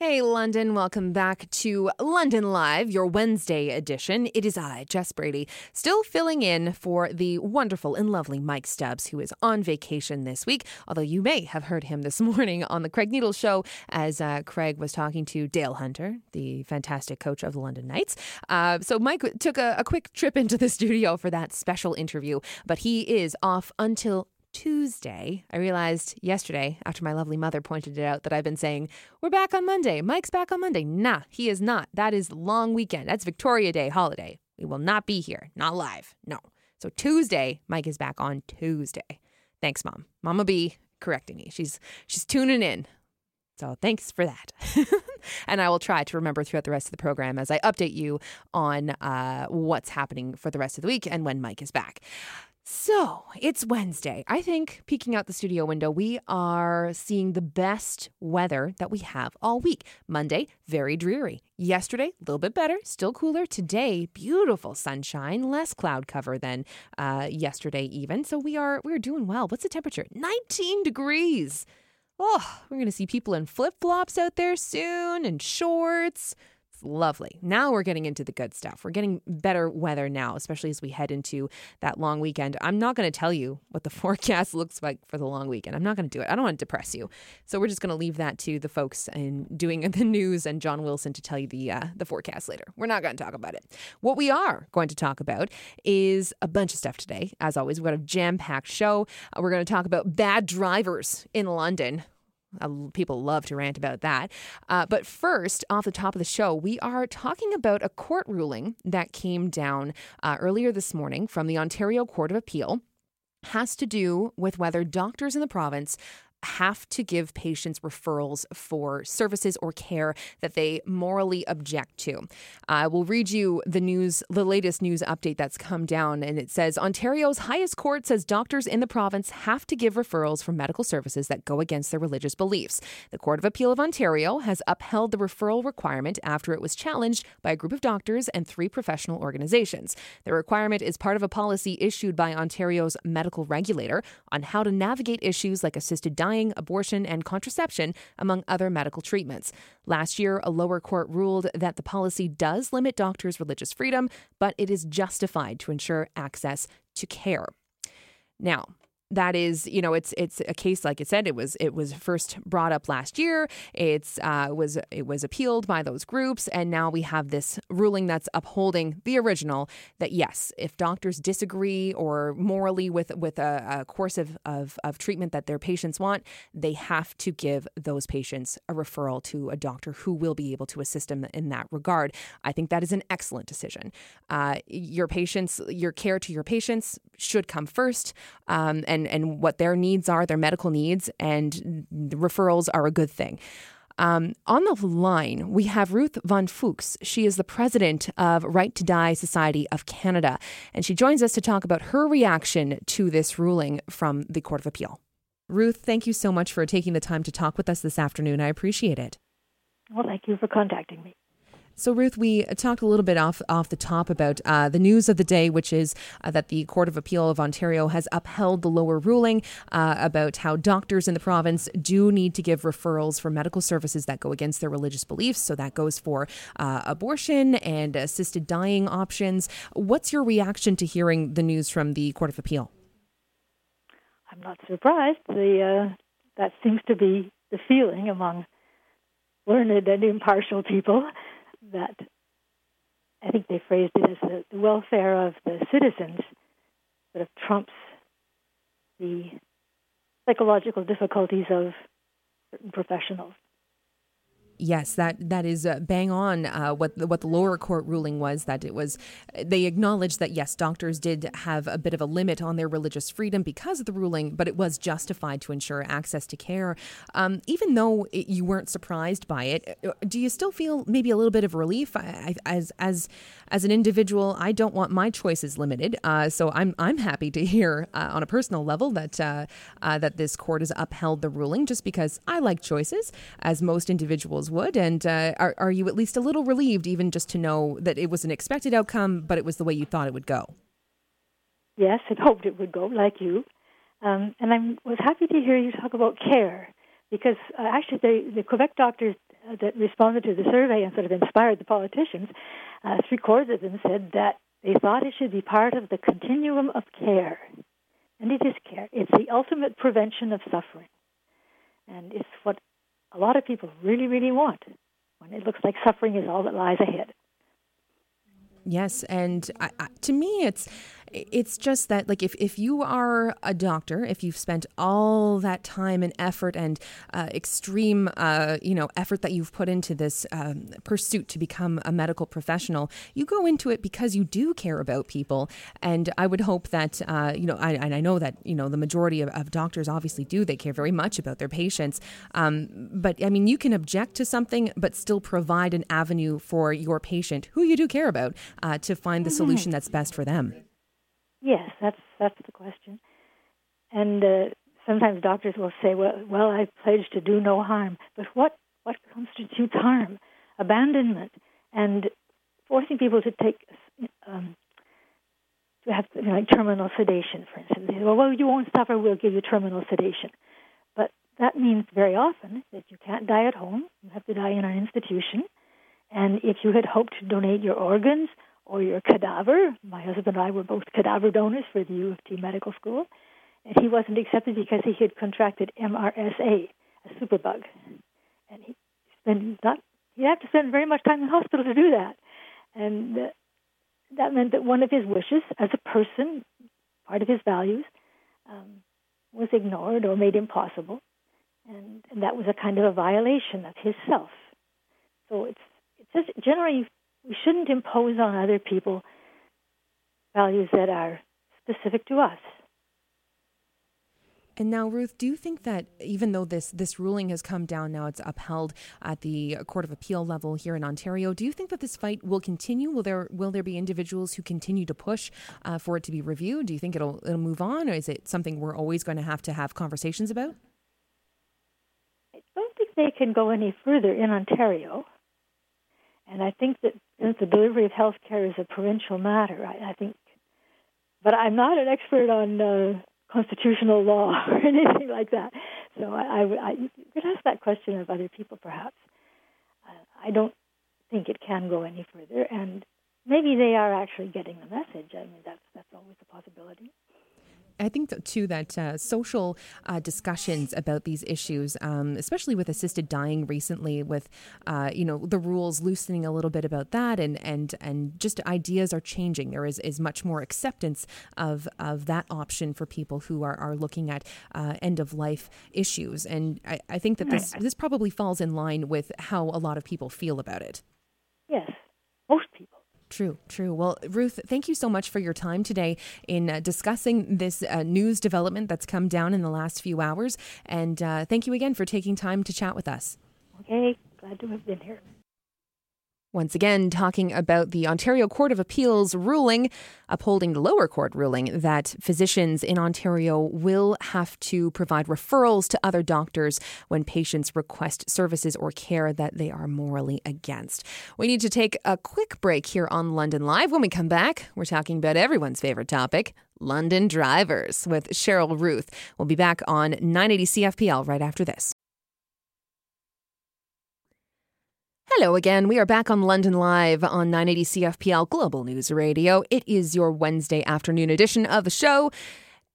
Hey, London, welcome back to London Live, your Wednesday edition. It is I, Jess Brady, still filling in for the wonderful and lovely Mike Stubbs, who is on vacation this week. Although you may have heard him this morning on the Craig Needles show as uh, Craig was talking to Dale Hunter, the fantastic coach of the London Knights. Uh, so Mike took a, a quick trip into the studio for that special interview, but he is off until Tuesday. I realized yesterday, after my lovely mother pointed it out, that I've been saying, We're back on Monday. Mike's back on Monday. Nah, he is not. That is long weekend. That's Victoria Day holiday. We will not be here. Not live. No. So Tuesday, Mike is back on Tuesday. Thanks, Mom. Mama B correcting me. She's she's tuning in. So thanks for that. and I will try to remember throughout the rest of the program as I update you on uh, what's happening for the rest of the week and when Mike is back. So it's Wednesday. I think peeking out the studio window, we are seeing the best weather that we have all week. Monday, very dreary. Yesterday, a little bit better, still cooler. Today, beautiful sunshine, less cloud cover than uh, yesterday even. So we are we are doing well. What's the temperature? 19 degrees. Oh, we're gonna see people in flip flops out there soon and shorts lovely. Now we're getting into the good stuff. We're getting better weather now, especially as we head into that long weekend. I'm not going to tell you what the forecast looks like for the long weekend. I'm not going to do it. I don't want to depress you. So we're just going to leave that to the folks in doing the news and John Wilson to tell you the uh, the forecast later. We're not going to talk about it. What we are going to talk about is a bunch of stuff today. As always, we've got a jam-packed show. Uh, we're going to talk about bad drivers in London. Uh, people love to rant about that. Uh, but first, off the top of the show, we are talking about a court ruling that came down uh, earlier this morning from the Ontario Court of Appeal. Has to do with whether doctors in the province have to give patients referrals for services or care that they morally object to. I will read you the news, the latest news update that's come down, and it says Ontario's highest court says doctors in the province have to give referrals for medical services that go against their religious beliefs. The Court of Appeal of Ontario has upheld the referral requirement after it was challenged by a group of doctors and three professional organizations. The requirement is part of a policy issued by Ontario's medical regulator on how to navigate issues like assisted dying dying, abortion, and contraception, among other medical treatments. Last year, a lower court ruled that the policy does limit doctors' religious freedom, but it is justified to ensure access to care. Now, that is, you know, it's it's a case like it said. It was it was first brought up last year. It's uh, was it was appealed by those groups, and now we have this ruling that's upholding the original. That yes, if doctors disagree or morally with with a, a course of, of of treatment that their patients want, they have to give those patients a referral to a doctor who will be able to assist them in that regard. I think that is an excellent decision. Uh, your patients, your care to your patients should come first, um, and and, and what their needs are, their medical needs, and referrals are a good thing. Um, on the line, we have Ruth Von Fuchs. She is the president of Right to Die Society of Canada, and she joins us to talk about her reaction to this ruling from the Court of Appeal. Ruth, thank you so much for taking the time to talk with us this afternoon. I appreciate it. Well, thank you for contacting me. So, Ruth, we talked a little bit off off the top about uh, the news of the day, which is uh, that the Court of Appeal of Ontario has upheld the lower ruling uh, about how doctors in the province do need to give referrals for medical services that go against their religious beliefs. So that goes for uh, abortion and assisted dying options. What's your reaction to hearing the news from the Court of Appeal? I'm not surprised. The uh, that seems to be the feeling among learned and impartial people that I think they phrased it as the, welfare of the citizens sort of trumps the psychological difficulties of certain professionals. Yes, that that is uh, bang on. Uh, what the, what the lower court ruling was that it was they acknowledged that yes, doctors did have a bit of a limit on their religious freedom because of the ruling, but it was justified to ensure access to care. Um, even though it, you weren't surprised by it, uh, do you still feel maybe a little bit of relief? I, as as as an individual, I don't want my choices limited, uh, so I'm I'm happy to hear uh, on a personal level that uh, that this court has upheld the ruling, just because I like choices, as most individuals would. And uh, are, are you at least a little relieved, even just to know that it was an expected outcome, but it was the way you thought it would go? Yes, and hoped it would go, like you. Um, and I was happy to hear you talk about care because uh, actually the, the Quebec doctors uh, that responded to the survey and sort of inspired the politicians, uh, three quarters of them said that they thought it should be part of the continuum of care. And it is care. It's the ultimate prevention of suffering. And it's what a lot of people really, really want when it looks like suffering is all that lies ahead. Yes, and I, I, to me, it's it's just that like if, if you are a doctor if you've spent all that time and effort and uh, extreme uh, you know effort that you've put into this um, pursuit to become a medical professional you go into it because you do care about people. And i would hope that uh, you know I, and i know that you know the majority of, of, doctors obviously do. They care very much about their patients. Um, but i mean you can object to something but still provide an avenue for your patient who you do care about uh, to find the mm-hmm. solution that's best for them Yes, that's that's the question. And uh, sometimes doctors will say, "Well, well, I pledge to do no harm." But what what constitutes harm? Abandonment and forcing people to take um, to have you know, like terminal sedation, for instance. Well, well, you won't suffer. We'll give you terminal sedation. But that means very often that you can't die at home. You have to die in an institution. And if you had hoped to donate your organs or your cadaver. My husband and I were both cadaver donors for the U of T Medical School, and he wasn't accepted because he had contracted MRSA, a superbug, and he spent not he had to spend very much time in hospital to do that, and uh, that meant that one of his wishes as a person, part of his values, um, was ignored or made impossible, and, and that was a kind of a violation of his self. So it's it's just generally we shouldn't impose on other people values that are specific to us. And now, Ruth, do you think that even though this this ruling has come down now, it's upheld at the Court of Appeal level here in Ontario. Do you think that this fight will continue? Will there will there be individuals who continue to push uh, for it to be reviewed? Do you think it'll it'll move on, or is it something we're always going to have to have conversations about? I don't think they can go any further in Ontario. And I think that the delivery of health care is a provincial matter, I, I think, but I'm not an expert on uh, constitutional law or anything like that. So I, I, I you could ask that question of other people, perhaps. Uh, I don't think it can go any further, and maybe they are actually getting the message. I mean, that's that's always a possibility. I think too that uh, social uh, discussions about these issues, um, especially with assisted dying recently, with uh, you know the rules loosening a little bit about that, and and and just ideas are changing. There is, is much more acceptance of of that option for people who are, are looking at uh, end of life issues, and I, I think that this this probably falls in line with how a lot of people feel about it. True, true. Well, Ruth, thank you so much for your time today in uh, discussing this uh, news development that's come down in the last few hours. And uh, thank you again for taking time to chat with us. Okay, glad to have been here. Once again, talking about the Ontario Court of Appeals ruling upholding the lower court ruling that physicians in Ontario will have to provide referrals to other doctors when patients request services or care that they are morally against. We need to take a quick break here on London Live. When we come back, we're talking about everyone's favorite topic London drivers with Sheryl Ruth. We'll be back on 980 CFPL right after this. Hello again. We are back on London Live on 980 CFPL Global News Radio. It is your Wednesday afternoon edition of the show.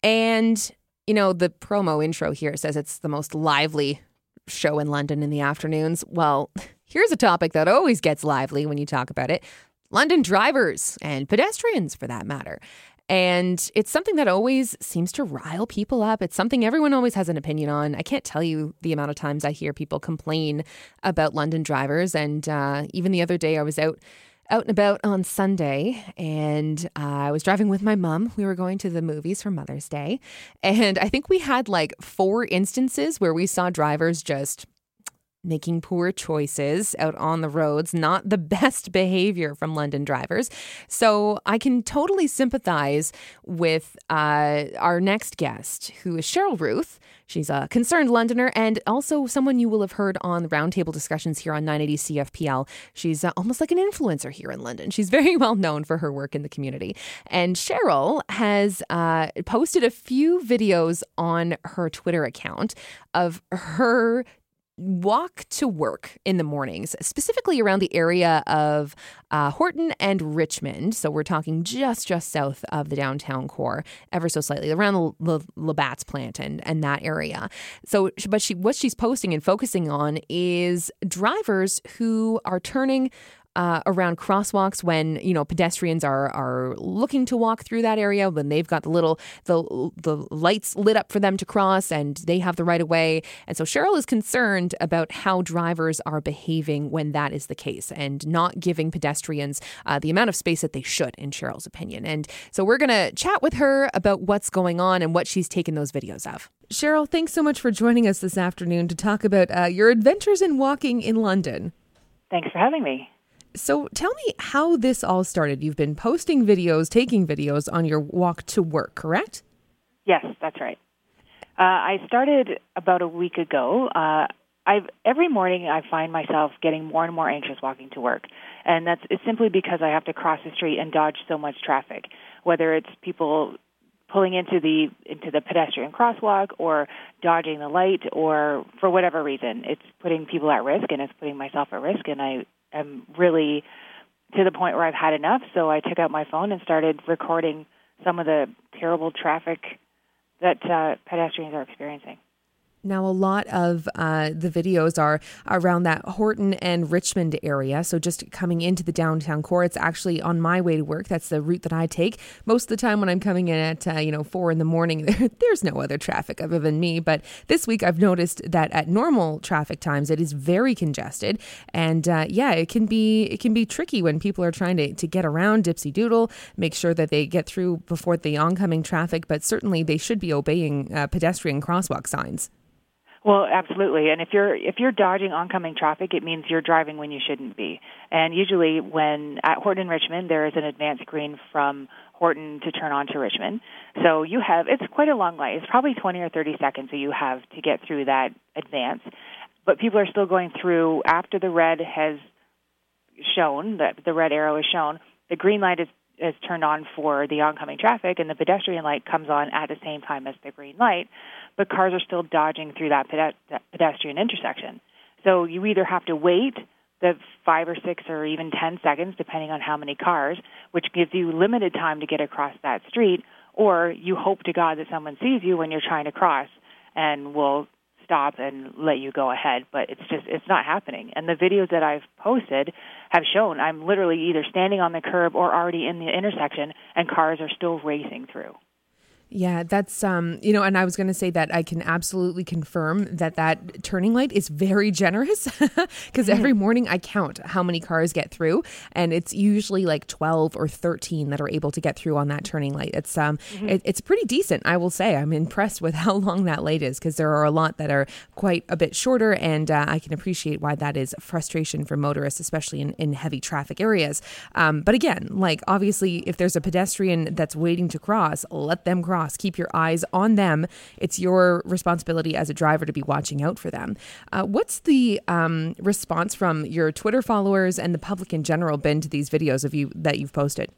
And, you know, the promo intro here says it's the most lively show in London in the afternoons. Well, here's a topic that always gets lively when you talk about it London drivers and pedestrians, for that matter. And it's something that always seems to rile people up. It's something everyone always has an opinion on. I can't tell you the amount of times I hear people complain about London drivers. And uh, even the other day, I was out out and about on Sunday and uh, I was driving with my mom. We were going to the movies for Mother's Day. And I think we had like four instances where we saw drivers just making poor choices out on the roads, not the best behavior from London drivers. So I can totally sympathize with uh, our next guest, who is Sheryl Ruth. She's a concerned Londoner and also someone you will have heard on roundtable discussions here on 980 CFPL. She's uh, almost like an influencer here in London. She's very well known for her work in the community. And Sheryl has uh, posted a few videos on her Twitter account of her walk to work in the mornings, specifically around the area of uh, Horton and Richmond. So we're talking just just south of the downtown core, ever so slightly around the, the Labatt's plant and and that area. So, but she what she's posting and focusing on is drivers who are turning uh, around crosswalks when you know pedestrians are are looking to walk through that area when they've got the little the the lights lit up for them to cross and they have the right of way and so Sheryl is concerned about how drivers are behaving when that is the case and not giving pedestrians uh, the amount of space that they should in Sheryl's opinion and so we're gonna chat with her about what's going on and what she's taken those videos of. Sheryl, thanks so much for joining us this afternoon to talk about uh, your adventures in walking in London. Thanks for having me. So tell me how this all started. You've been posting videos, taking videos on your walk to work, correct? Yes, that's right. Uh, I started about a week ago. Uh, I've every morning I find myself getting more and more anxious walking to work, and that's it's simply because I have to cross the street and dodge so much traffic. Whether it's people pulling into the into the pedestrian crosswalk or dodging the light or for whatever reason, it's putting people at risk and it's putting myself at risk, and I am really to the point where I've had enough. So I took out my phone and started recording some of the terrible traffic that uh, pedestrians are experiencing. Now, a lot of uh, the videos are around that Horton and Richmond area. So, just coming into the downtown core, it's actually on my way to work. That's the route that I take. Most of the time, when I'm coming in at uh, you know four in the morning, there, there's no other traffic other than me. But this week, I've noticed that at normal traffic times, it is very congested, and uh, yeah, it can be it can be tricky when people are trying to to get around Dipsy Doodle, make sure that they get through before the oncoming traffic. But certainly, they should be obeying uh, pedestrian crosswalk signs. Well, absolutely. And if you're if you're dodging oncoming traffic, it means you're driving when you shouldn't be. And usually, when at Horton and Richmond, there is an advance green from Horton to turn on to Richmond. So you have it's quite a long light. It's probably 20 or 30 seconds that you have to get through that advance. But people are still going through after the red has shown that the red arrow is shown. The green light is is turned on for the oncoming traffic and the pedestrian light comes on at the same time as the green light, but cars are still dodging through that pedestrian intersection. So you either have to wait the five or six or even ten seconds, depending on how many cars, which gives you limited time to get across that street, or you hope to God that someone sees you when you're trying to cross and will stop and let you go ahead. But it's just it's not happening. And the videos that i've posted have shown i'm literally either standing on the curb or already in the intersection and cars are still racing through yeah, that's um, you know, and I was going to say that I can absolutely confirm that that turning light is very generous because every morning I count how many cars get through, and it's usually like twelve or thirteen that are able to get through on that turning light. It's um, mm-hmm. it, it's pretty decent, I will say. I'm impressed with how long that light is because there are a lot that are quite a bit shorter, and uh, I can appreciate why that is frustration for motorists, especially in, in heavy traffic areas. Um, but again, like obviously, if there's a pedestrian that's waiting to cross, let them cross cross. Keep your eyes on them. It's your responsibility as a driver to be watching out for them. Uh, what's the um, response from your Twitter followers and the public in general been to these videos of you that you've posted?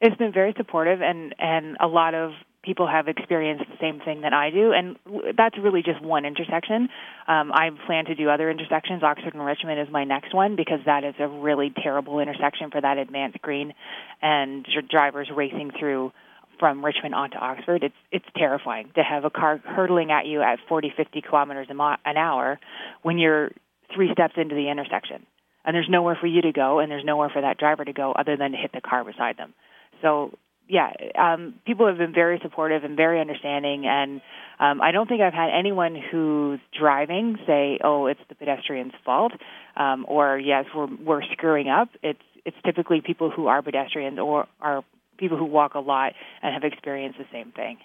It's been very supportive, and and a lot of people have experienced the same thing that I do, and that's really just one intersection. Um, I plan to do other intersections. Oxford and Richmond is my next one because that is a really terrible intersection for that advanced green, and your drivers racing through from Richmond onto Oxford, it's it's terrifying to have a car hurtling at you at 40, 50 kilometers an hour when you're three steps into the intersection, and there's nowhere for you to go, and there's nowhere for that driver to go other than to hit the car beside them. So yeah, um, people have been very supportive and very understanding, and um, I don't think I've had anyone who's driving say, "Oh, it's the pedestrian's fault," um, or "Yes, we're we're screwing up." It's it's typically people who are pedestrians or are people who walk a lot and have experienced the same thing.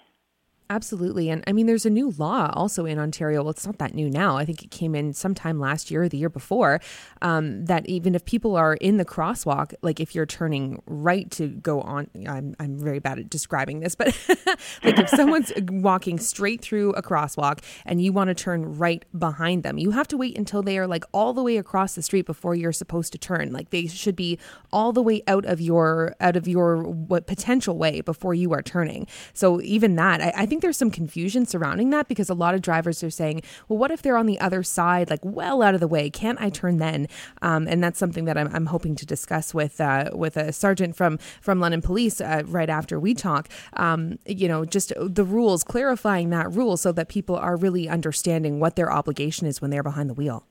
Absolutely. And I mean, there's a new law also in Ontario. Well, it's not that new now. I think it came in sometime last year or the year before um, that even if people are in the crosswalk, like if you're turning right to go on, I'm, I'm very bad at describing this, but like if someone's walking straight through a crosswalk and you want to turn right behind them, you have to wait until they are like all the way across the street before you're supposed to turn. Like they should be all the way out of your, out of your what potential way before you are turning. So even that, I, I think there's some confusion surrounding that because a lot of drivers are saying, well, what if they're on the other side, like well out of the way? Can't I turn then? Um, and that's something that I'm, I'm hoping to discuss with uh, with a sergeant from from London Police uh, right after we talk. Um, you know, just the rules, clarifying that rule so that people are really understanding what their obligation is when they're behind the wheel.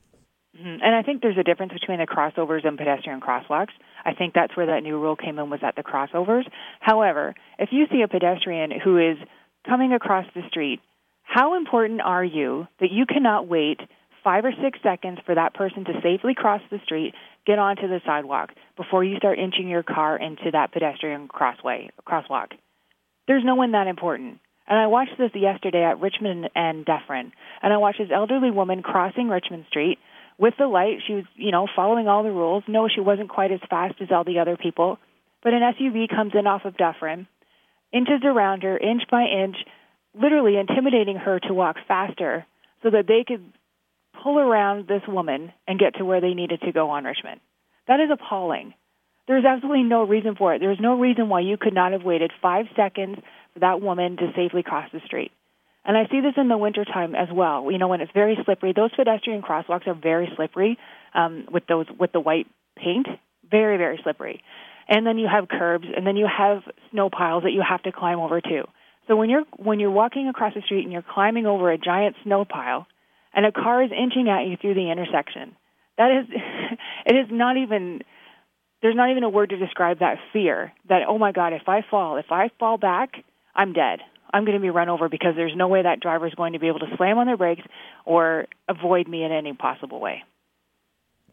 Mm-hmm. And I think there's a difference between the crossovers and pedestrian crosswalks. I think that's where that new rule came in was at the crossovers. However, if you see a pedestrian who is coming across the street, how important are you that you cannot wait five or six seconds for that person to safely cross the street, get onto the sidewalk before you start inching your car into that pedestrian crossway crosswalk? There's no one that important. And I watched this yesterday at Richmond and Dufferin, and I watched this elderly woman crossing Richmond Street with the light. She was, you know, following all the rules. No, she wasn't quite as fast as all the other people. But an SUV comes in off of Dufferin, inches around her, inch by inch, literally intimidating her to walk faster so that they could pull around this woman and get to where they needed to go on Richmond. That is appalling. There's absolutely no reason for it. There's no reason why you could not have waited five seconds for that woman to safely cross the street. And I see this in the wintertime as well. You know, when it's very slippery, those pedestrian crosswalks are very slippery um, with those with the white paint, very very slippery. And then you have curbs, and then you have snow piles that you have to climb over too. So when you're when you're walking across the street and you're climbing over a giant snow pile, and a car is inching at you through the intersection, that is, it is not even. There's not even a word to describe that fear. That oh my God, if I fall, if I fall back, I'm dead. I'm going to be run over because there's no way that driver is going to be able to slam on their brakes or avoid me in any possible way.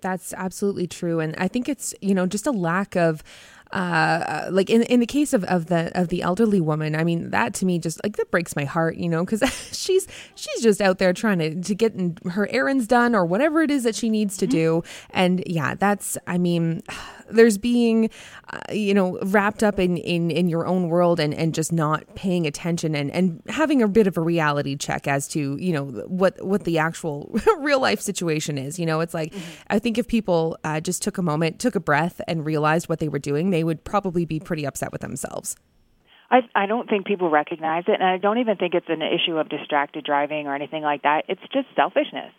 That's absolutely true. And I think it's, you know, just a lack of uh, like in in the case of, of the of the elderly woman, I mean that to me just like that breaks my heart, you know, because she's she's just out there trying to to get her errands done or whatever it is that she needs to mm-hmm. do, and yeah, that's I mean there's being, uh, you know, wrapped up in, in, in your own world and, and just not paying attention and, and having a bit of a reality check as to, you know, what, what the actual real life situation is. You know, it's like, mm-hmm. I think if people uh, just took a moment, took a breath and realized what they were doing, they would probably be pretty upset with themselves. I I don't think people recognize it, and I don't even think it's an issue of distracted driving or anything like that. It's just selfishness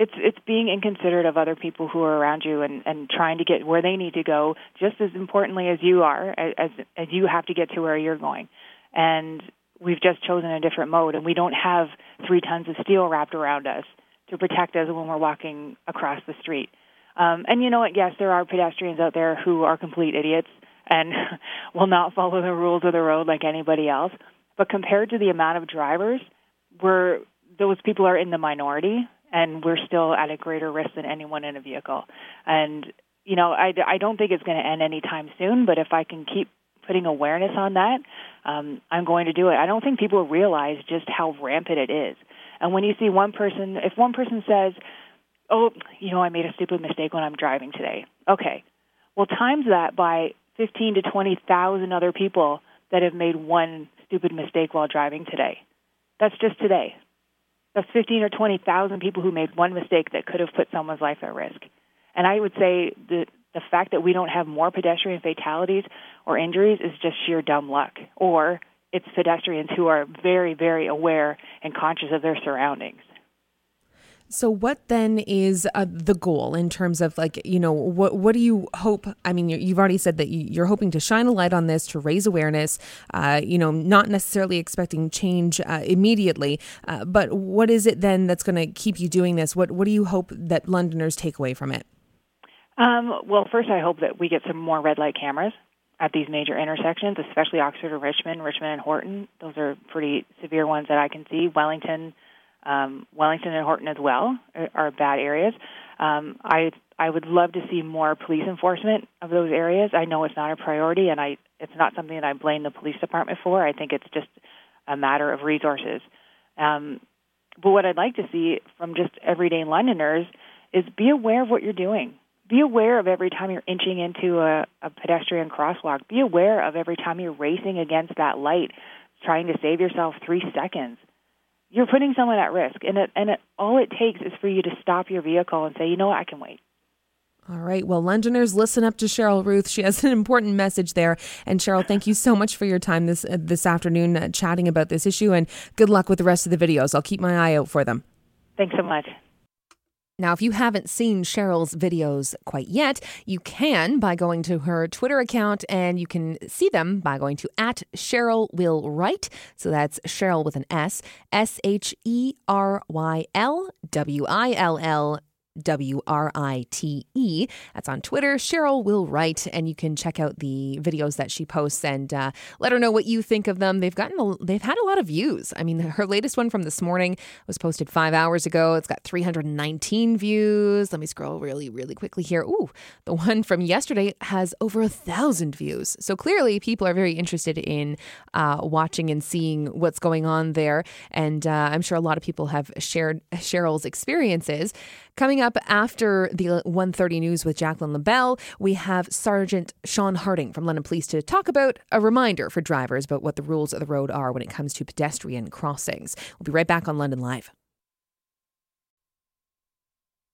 it's it's being inconsiderate of other people who are around you and and trying to get where they need to go just as importantly as you are as as you have to get to where you're going and we've just chosen a different mode and we don't have three tons of steel wrapped around us to protect us when we're walking across the street um, and you know what yes there are pedestrians out there who are complete idiots and will not follow the rules of the road like anybody else but compared to the amount of drivers we're those people are in the minority and we're still at a greater risk than anyone in a vehicle. And you know, I, I don't think it's going to end anytime soon. But if I can keep putting awareness on that, um, I'm going to do it. I don't think people realize just how rampant it is. And when you see one person, if one person says, "Oh, you know, I made a stupid mistake when I'm driving today," okay, well, times that by 15 to 20 thousand other people that have made one stupid mistake while driving today. That's just today That's 15 or 20,000 people who made one mistake that could have put someone's life at risk. And I would say the the fact that we don't have more pedestrian fatalities or injuries is just sheer dumb luck or it's pedestrians who are very very aware and conscious of their surroundings. So, what then is uh, the goal in terms of like, you know, what what do you hope? I mean, you've already said that you're hoping to shine a light on this to raise awareness. Uh, you know, not necessarily expecting change uh, immediately, uh, but what is it then that's going to keep you doing this? What what do you hope that Londoners take away from it? Um, well, first, I hope that we get some more red light cameras at these major intersections, especially Oxford and Richmond, Richmond and Horton. Those are pretty severe ones that I can see. Wellington um, Wellington and Horton as well are, bad areas. Um, I I would love to see more police enforcement of those areas. I know it's not a priority, and I it's not something that I blame the police department for. I think it's just a matter of resources. Um, but what I'd like to see from just everyday Londoners is be aware of what you're doing. Be aware of every time you're inching into a, a pedestrian crosswalk. Be aware of every time you're racing against that light, trying to save yourself three seconds you're putting someone at risk and it, and it, all it takes is for you to stop your vehicle and say you know what i can wait All right. Well, Londoners, listen up to Sheryl Ruth. She has an important message there. And Sheryl, thank you so much for your time this uh, this afternoon uh, chatting about this issue. And good luck with the rest of the videos. I'll keep my eye out for them. Thanks so much. Now, if you haven't seen Sheryl's videos quite yet, you can by going to her Twitter account and you can see them by going to at Sheryl Will Write. So that's Sheryl with an S, S H E R Y L W I L L W R I T E. That's on Twitter. Sheryl will write, and you can check out the videos that she posts and uh, let her know what you think of them. They've gotten, a, they've had a lot of views. I mean, her latest one from this morning was posted five hours ago. It's got 319 views. Let me scroll really, really quickly here. Ooh, the one from yesterday has over a thousand views. So clearly, people are very interested in uh, watching and seeing what's going on there. And uh, I'm sure a lot of people have shared Sheryl's experiences. Coming up after the 1:30 news with Jacqueline LaBelle, we have Sergeant Sean Harding from London Police to talk about a reminder for drivers about what the rules of the road are when it comes to pedestrian crossings. We'll be right back on London Live.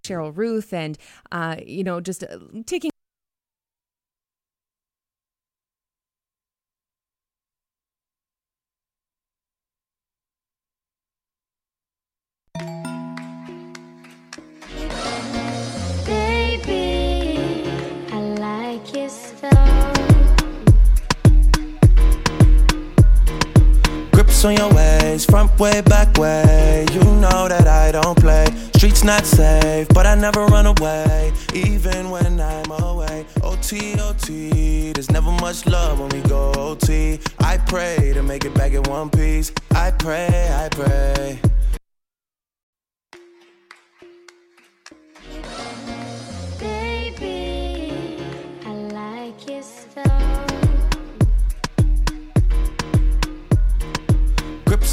Sheryl Ruth, and uh, you know, just uh, taking on your ways, front way, back way. You know that I don't play. Streets not safe, but I never run away, even when I'm away. OT, OT, there's never much love when we go OT. I pray to make it back in one piece. I pray, I pray.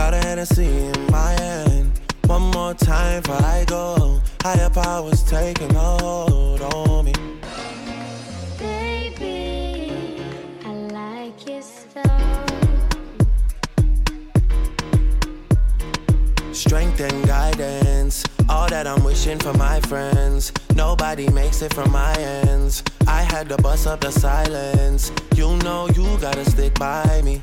Got a Hennessy in my hand. One more time before I go. Higher powers taking a hold on me. Baby, I like your style. Strength and guidance. All that I'm wishing for my friends. Nobody makes it from my ends. I had to bust up the silence. You know you gotta stick by me.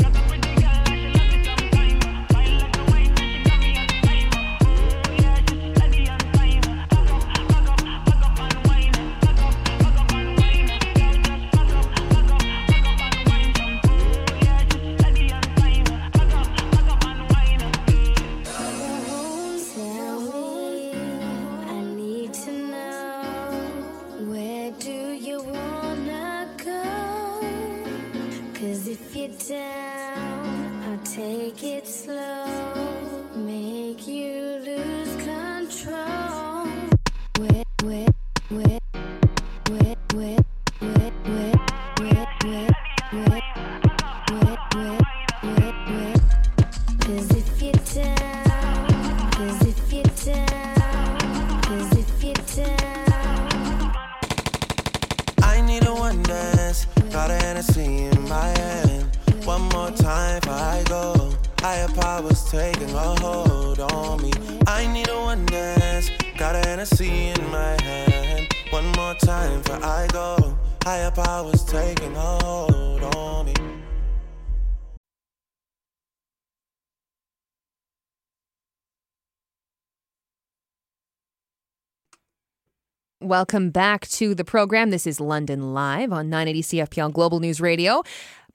Welcome back to the program. This is London Live on 980 CFPL Global News Radio.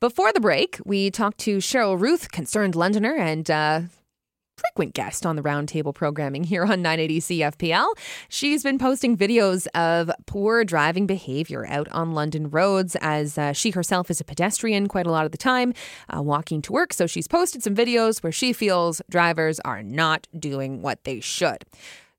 Before the break, we talked to Sheryl Ruth, concerned Londoner and uh, frequent guest on the roundtable programming here on 980 CFPL. She's been posting videos of poor driving behavior out on London roads as uh, she herself is a pedestrian quite a lot of the time, uh, walking to work. So she's posted some videos where she feels drivers are not doing what they should.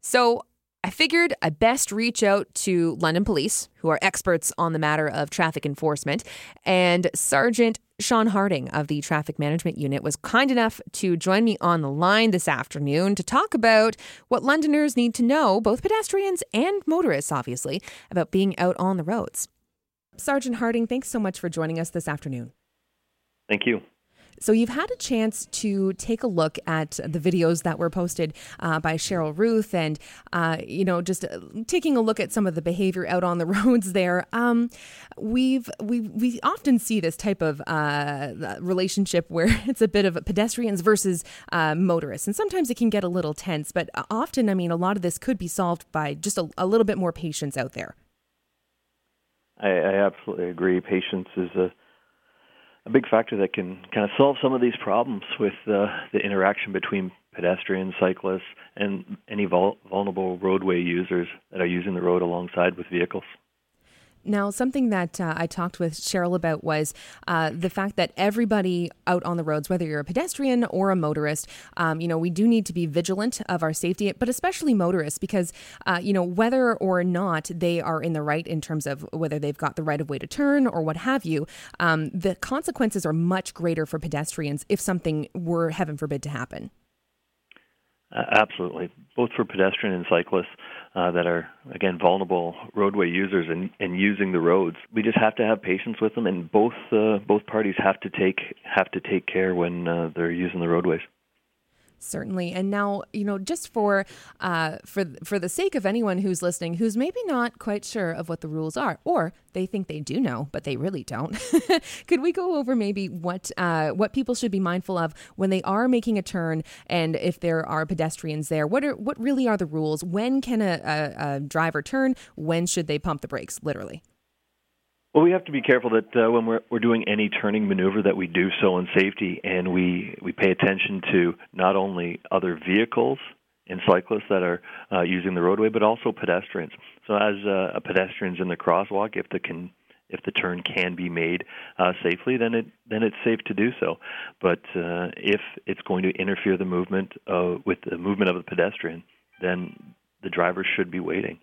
So I figured I best reach out to London Police, who are experts on the matter of traffic enforcement, and Sergeant Sean Harding of the Traffic Management Unit was kind enough to join me on the line this afternoon to talk about what Londoners need to know, both pedestrians and motorists, obviously, about being out on the roads. Sergeant Harding, thanks so much for joining us this afternoon. Thank you. So, you've had a chance to take a look at the videos that were posted uh, by Sheryl Ruth and, uh, you know, just uh, taking a look at some of the behavior out on the roads there. Um, we've, we, we often see this type of uh, relationship where it's a bit of pedestrians versus uh, motorists. And sometimes it can get a little tense, but often, I mean, a lot of this could be solved by just a, a little bit more patience out there. I, I absolutely agree. Patience is a a big factor that can kind of solve some of these problems with uh, the interaction between pedestrians, cyclists, and any vul- vulnerable roadway users that are using the road alongside with vehicles. Now, something that uh, I talked with Sheryl about was uh, the fact that everybody out on the roads, whether you're a pedestrian or a motorist, um, you know, we do need to be vigilant of our safety, but especially motorists, because, uh, you know, whether or not they are in the right in terms of whether they've got the right of way to turn or what have you, um, the consequences are much greater for pedestrians if something were, heaven forbid, to happen. Absolutely, both for pedestrian and cyclists uh, that are again vulnerable roadway users and, and using the roads. We just have to have patience with them, and both uh, both parties have to take have to take care when uh, they're using the roadways. Certainly, and now you know, just for uh, for for the sake of anyone who's listening, who's maybe not quite sure of what the rules are, or they think they do know, but they really don't. Could we go over maybe what uh, what people should be mindful of when they are making a turn, and if there are pedestrians there? What are what really are the rules? When can a, a, a driver turn? When should they pump the brakes? Literally. Well, we have to be careful that uh, when we're, we're doing any turning maneuver that we do so in safety, and we we pay attention to not only other vehicles and cyclists that are uh, using the roadway, but also pedestrians. So, as uh, a pedestrian's in the crosswalk, if the can if the turn can be made uh, safely, then it then it's safe to do so. But uh, if it's going to interfere the movement uh, with the movement of the pedestrian, then the driver should be waiting.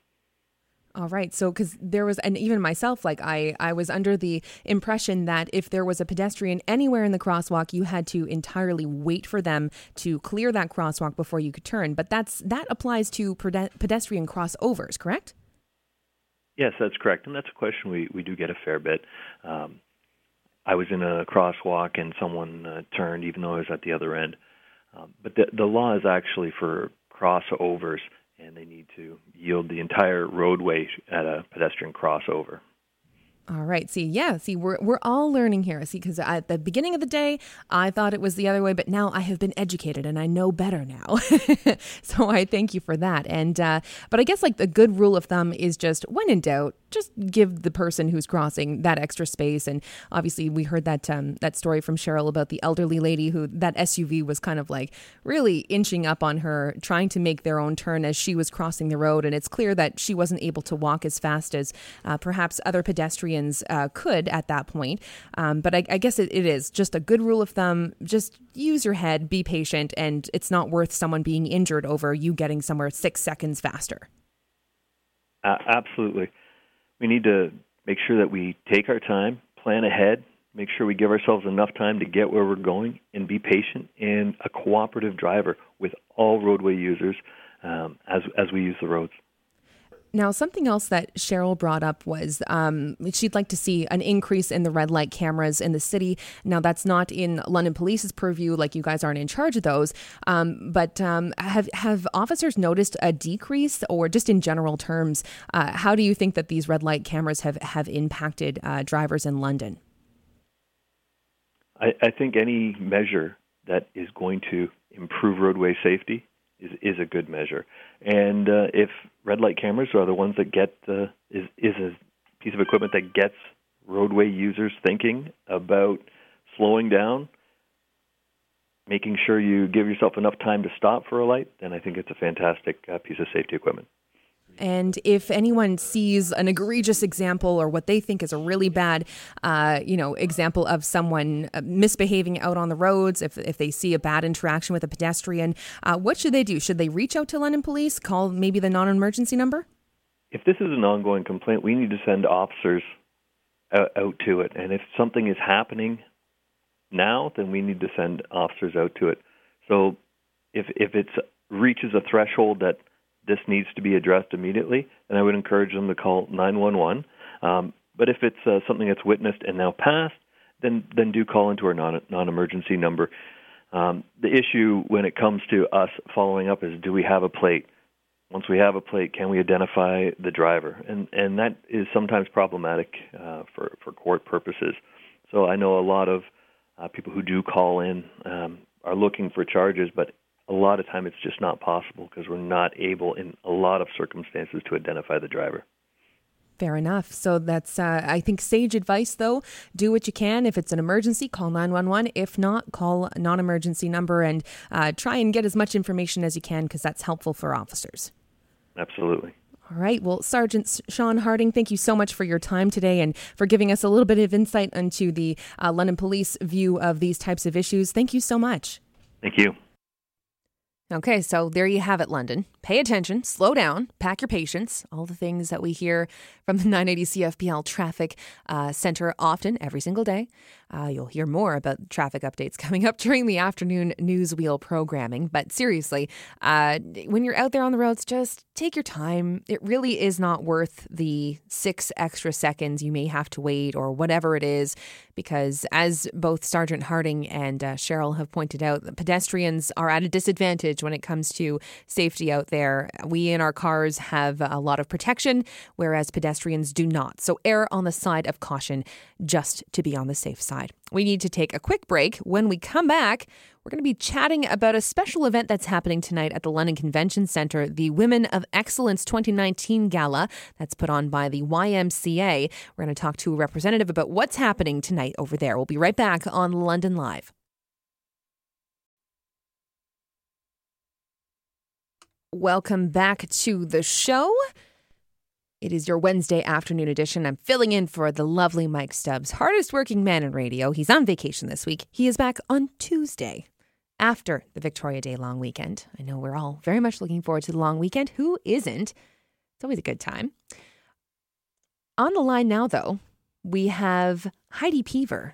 All right. So, because there was, and even myself, like I, I was under the impression that if there was a pedestrian anywhere in the crosswalk, you had to entirely wait for them to clear that crosswalk before you could turn. But that's that applies to pedestrian crossovers, correct? Yes, that's correct, and that's a question we we do get a fair bit. Um, I was in a crosswalk and someone uh, turned, even though I was at the other end. Um, but the the law is actually for crossovers and they need to yield the entire roadway at a pedestrian crossover. All right. See, yeah. See, we're we're all learning here. See, because at the beginning of the day, I thought it was the other way, but now I have been educated and I know better now. so I thank you for that. And uh, but I guess like the good rule of thumb is just when in doubt, just give the person who's crossing that extra space. And obviously, we heard that um, that story from Sheryl about the elderly lady who that SUV was kind of like really inching up on her, trying to make their own turn as she was crossing the road. And it's clear that she wasn't able to walk as fast as uh, perhaps other pedestrians uh, could at that point. Um, but I, I guess it, it is just a good rule of thumb. Just use your head, be patient, and it's not worth someone being injured over you getting somewhere six seconds faster. Uh, absolutely we need to make sure that we take our time, plan ahead, make sure we give ourselves enough time to get where we're going, and be patient and a cooperative driver with all roadway users um, as as we use the roads. Now, something else that Sheryl brought up was um, she'd like to see an increase in the red light cameras in the city. Now, that's not in London Police's purview, like you guys aren't in charge of those. Um, but um, have have officers noticed a decrease, or just in general terms, uh, how do you think that these red light cameras have have impacted uh, drivers in London? I, I think any measure that is going to improve roadway safety is is a good measure. And uh, if red light cameras are the ones that get uh, is is a piece of equipment that gets roadway users thinking about slowing down, making sure you give yourself enough time to stop for a light, then I think it's a fantastic uh, piece of safety equipment. And if anyone sees an egregious example or what they think is a really bad, uh, you know, example of someone uh, misbehaving out on the roads, if, if they see a bad interaction with a pedestrian, uh, what should they do? Should they reach out to London Police, call maybe the non-emergency number? If this is an ongoing complaint, we need to send officers out, out to it. And if something is happening now, then we need to send officers out to it. So if if it reaches a threshold that this needs to be addressed immediately, and I would encourage them to call 911. Um, but if it's uh, something that's witnessed and now passed, then then do call into our non non-emergency number. Um, the issue when it comes to us following up is do we have a plate? Once we have a plate, can we identify the driver? And and that is sometimes problematic uh, for for court purposes. So I know a lot of uh, people who do call in um, are looking for charges, but a lot of time it's just not possible because we're not able in a lot of circumstances to identify the driver. Fair enough. So that's, uh, I think, sage advice though. Do what you can. If it's an emergency, call 911. If not, call a non emergency number and uh, try and get as much information as you can because that's helpful for officers. Absolutely. All right. Well, Sergeant Sean Harding, thank you so much for your time today and for giving us a little bit of insight into the uh, London Police view of these types of issues. Thank you so much. Thank you. Okay, so there you have it, London. Pay attention, slow down, pack your patience, all the things that we hear from the 980 CFPL Traffic uh, Center often, every single day. Uh, you'll hear more about traffic updates coming up during the afternoon news newswheel programming. But seriously, uh, when you're out there on the roads, just take your time. It really is not worth the six extra seconds you may have to wait or whatever it is, because as both Sergeant Harding and uh, Sheryl have pointed out, pedestrians are at a disadvantage when it comes to safety out there. We in our cars have a lot of protection, whereas pedestrians do not. So err on the side of caution just to be on the safe side. We need to take a quick break. When we come back, we're going to be chatting about a special event that's happening tonight at the London Convention Centre, the Women of Excellence 2019 Gala that's put on by the YMCA. We're going to talk to a representative about what's happening tonight over there. We'll be right back on London Live. Welcome back to the show. It is your Wednesday afternoon edition. I'm filling in for the lovely Mike Stubbs, hardest working man in radio. He's on vacation this week. He is back on Tuesday after the Victoria Day long weekend. I know we're all very much looking forward to the long weekend. Who isn't? It's always a good time. On the line now, though, we have Heidi Peever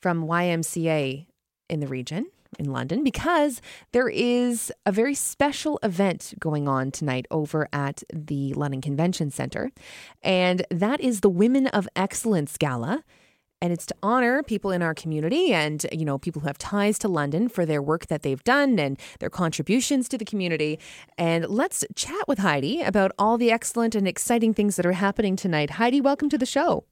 from YMCA in the region in London because there is a very special event going on tonight over at the London Convention Centre. And that is the Women of Excellence Gala. And it's to honor people in our community and, you know, people who have ties to London for their work that they've done and their contributions to the community. And let's chat with Heidi about all the excellent and exciting things that are happening tonight. Heidi, welcome to the show.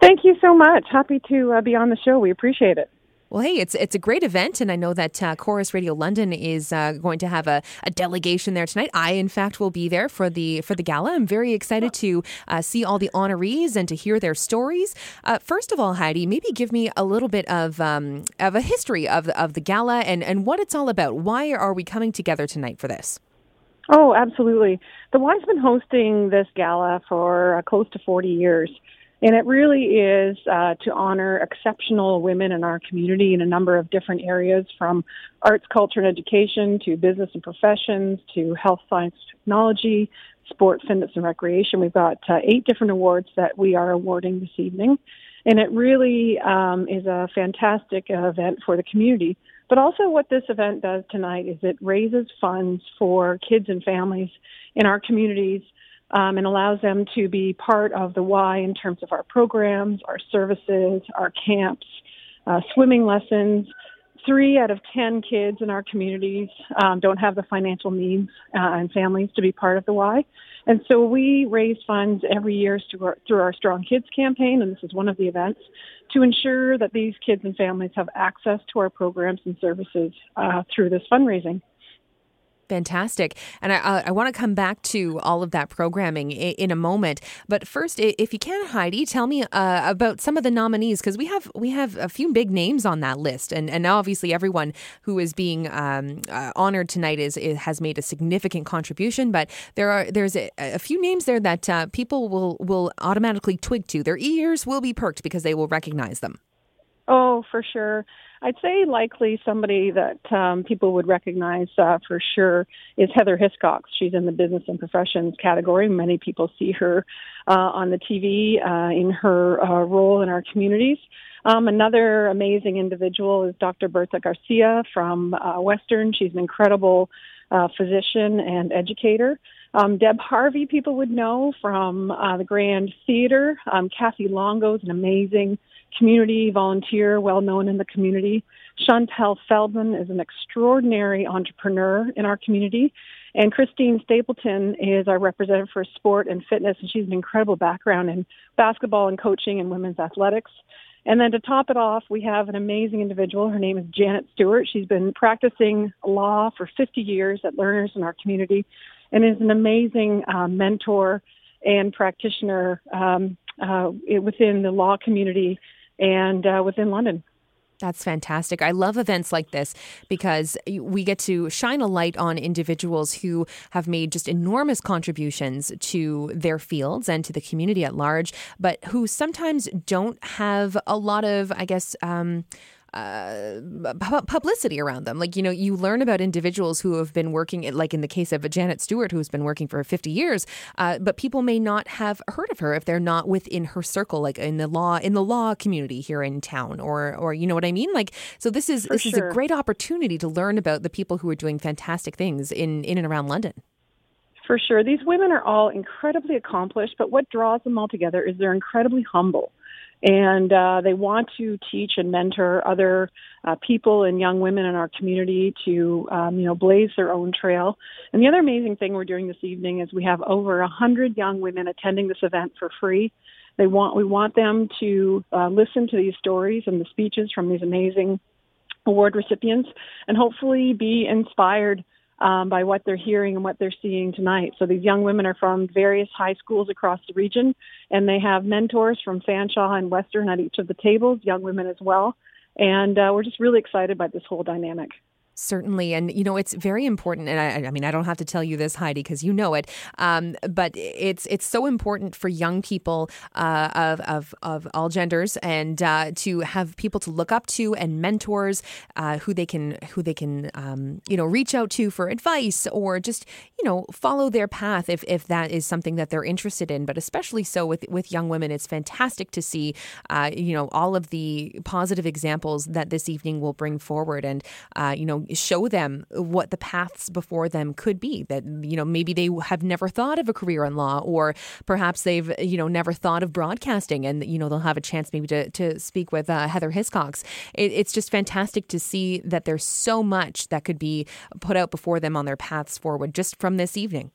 Thank you so much. Happy to uh, be on the show. We appreciate it. Well, hey, it's it's a great event, and I know that uh, Corus Radio London is uh, going to have a, a, delegation there tonight. I, in fact, will be there for the for the gala. I'm very excited to uh, see all the honorees and to hear their stories. Uh, first of all, Heidi, maybe give me a little bit of um, of a history of of the gala and and what it's all about. Why are we coming together tonight for this? Oh, absolutely. The Y's been hosting this gala for uh, close to 40 years. And it really is uh, to honor exceptional women in our community in a number of different areas from arts, culture, and education to business and professions to health, science, technology, sport, fitness, and recreation. We've got uh, eight different awards that we are awarding this evening. And it really um, is a fantastic event for the community. But also, what this event does tonight is it raises funds for kids and families in our communities um, and allows them to be part of the Y in terms of our programs, our services, our camps, uh, swimming lessons. Three out of ten kids in our communities um, don't have the financial means uh, and families to be part of the Y. And so we raise funds every year through our, through our Strong Kids campaign, and this is one of the events, to ensure that these kids and families have access to our programs and services uh, through this fundraising. Fantastic. And I, uh, I want to come back to all of that programming in, a moment. But first, if you can, Heidi, tell me uh, about some of the nominees because we have we have a few big names on that list, and and obviously everyone who is being um, uh, honored tonight is, is, has made a significant contribution. But there are there's a, a few names there that uh, people will will automatically twig to. Their ears will be perked because they will recognize them. Oh, for sure. I'd say likely somebody that um, people would recognize uh, for sure is Heather Hiscox. She's in the business and professions category. Many people see her uh, on the TV uh, in her uh, role in our communities. Um, another amazing individual is Dr. Bertha Garcia from uh, Western. She's an incredible uh, physician and educator. Um, Deb Harvey, people would know from uh, the Grand Theater. Um, Kathy Longo is an amazing community volunteer, well known in the community. Chantel Feldman is an extraordinary entrepreneur in our community. And Christine Stapleton is our representative for sport and fitness, and she's an incredible background in basketball and coaching and women's athletics. And then to top it off, we have an amazing individual. Her name is Janet Stewart. She's been practicing law for 50 years at Lerners in our community and is an amazing uh, mentor and practitioner um, uh, within the law community and uh, within London. That's fantastic. I love events like this because we get to shine a light on individuals who have made just enormous contributions to their fields and to the community at large, but who sometimes don't have a lot of, I guess, um, uh, publicity around them. Like, you know, you learn about individuals who have been working, like in the case of Janet Stewart, who's been working for 50 years, uh, but people may not have heard of her if they're not within her circle, like in the law, in the law community here in town, or, or you know what I mean? Like, so this is, for this sure. is a great opportunity to learn about the people who are doing fantastic things in, in and around London. For sure. These women are all incredibly accomplished, but what draws them all together is they're incredibly humble and uh, they want to teach and mentor other uh, people and young women in our community to um, you know blaze their own trail. And the other amazing thing we're doing this evening is we have over a hundred young women attending this event for free. They want we want them to uh, listen to these stories and the speeches from these amazing award recipients, and hopefully be inspired um, by what they're hearing and what they're seeing tonight. So these young women are from various high schools across the region, and they have mentors from Fanshawe and Western at each of the tables, young women as well. And uh, we're just really excited by this whole dynamic. Certainly. And, you know, it's very important. And I, I mean, I don't have to tell you this, Heidi, because you know it. Um, but it's it's so important for young people uh, of, of, of all genders and uh, to have people to look up to and mentors uh, who they can who they can um, you know reach out to for advice or just you know follow their path if, if that is something that they're interested in. But especially so with with young women, it's fantastic to see uh, you know all of the positive examples that this evening will bring forward and uh, you know show them what the paths before them could be. That, you know, maybe they have never thought of a career in law, or perhaps they've, you know, never thought of broadcasting and, you know, they'll have a chance maybe to, to speak with uh, Heather Hiscox. It, it's just fantastic to see that there's so much that could be put out before them on their paths forward just from this evening.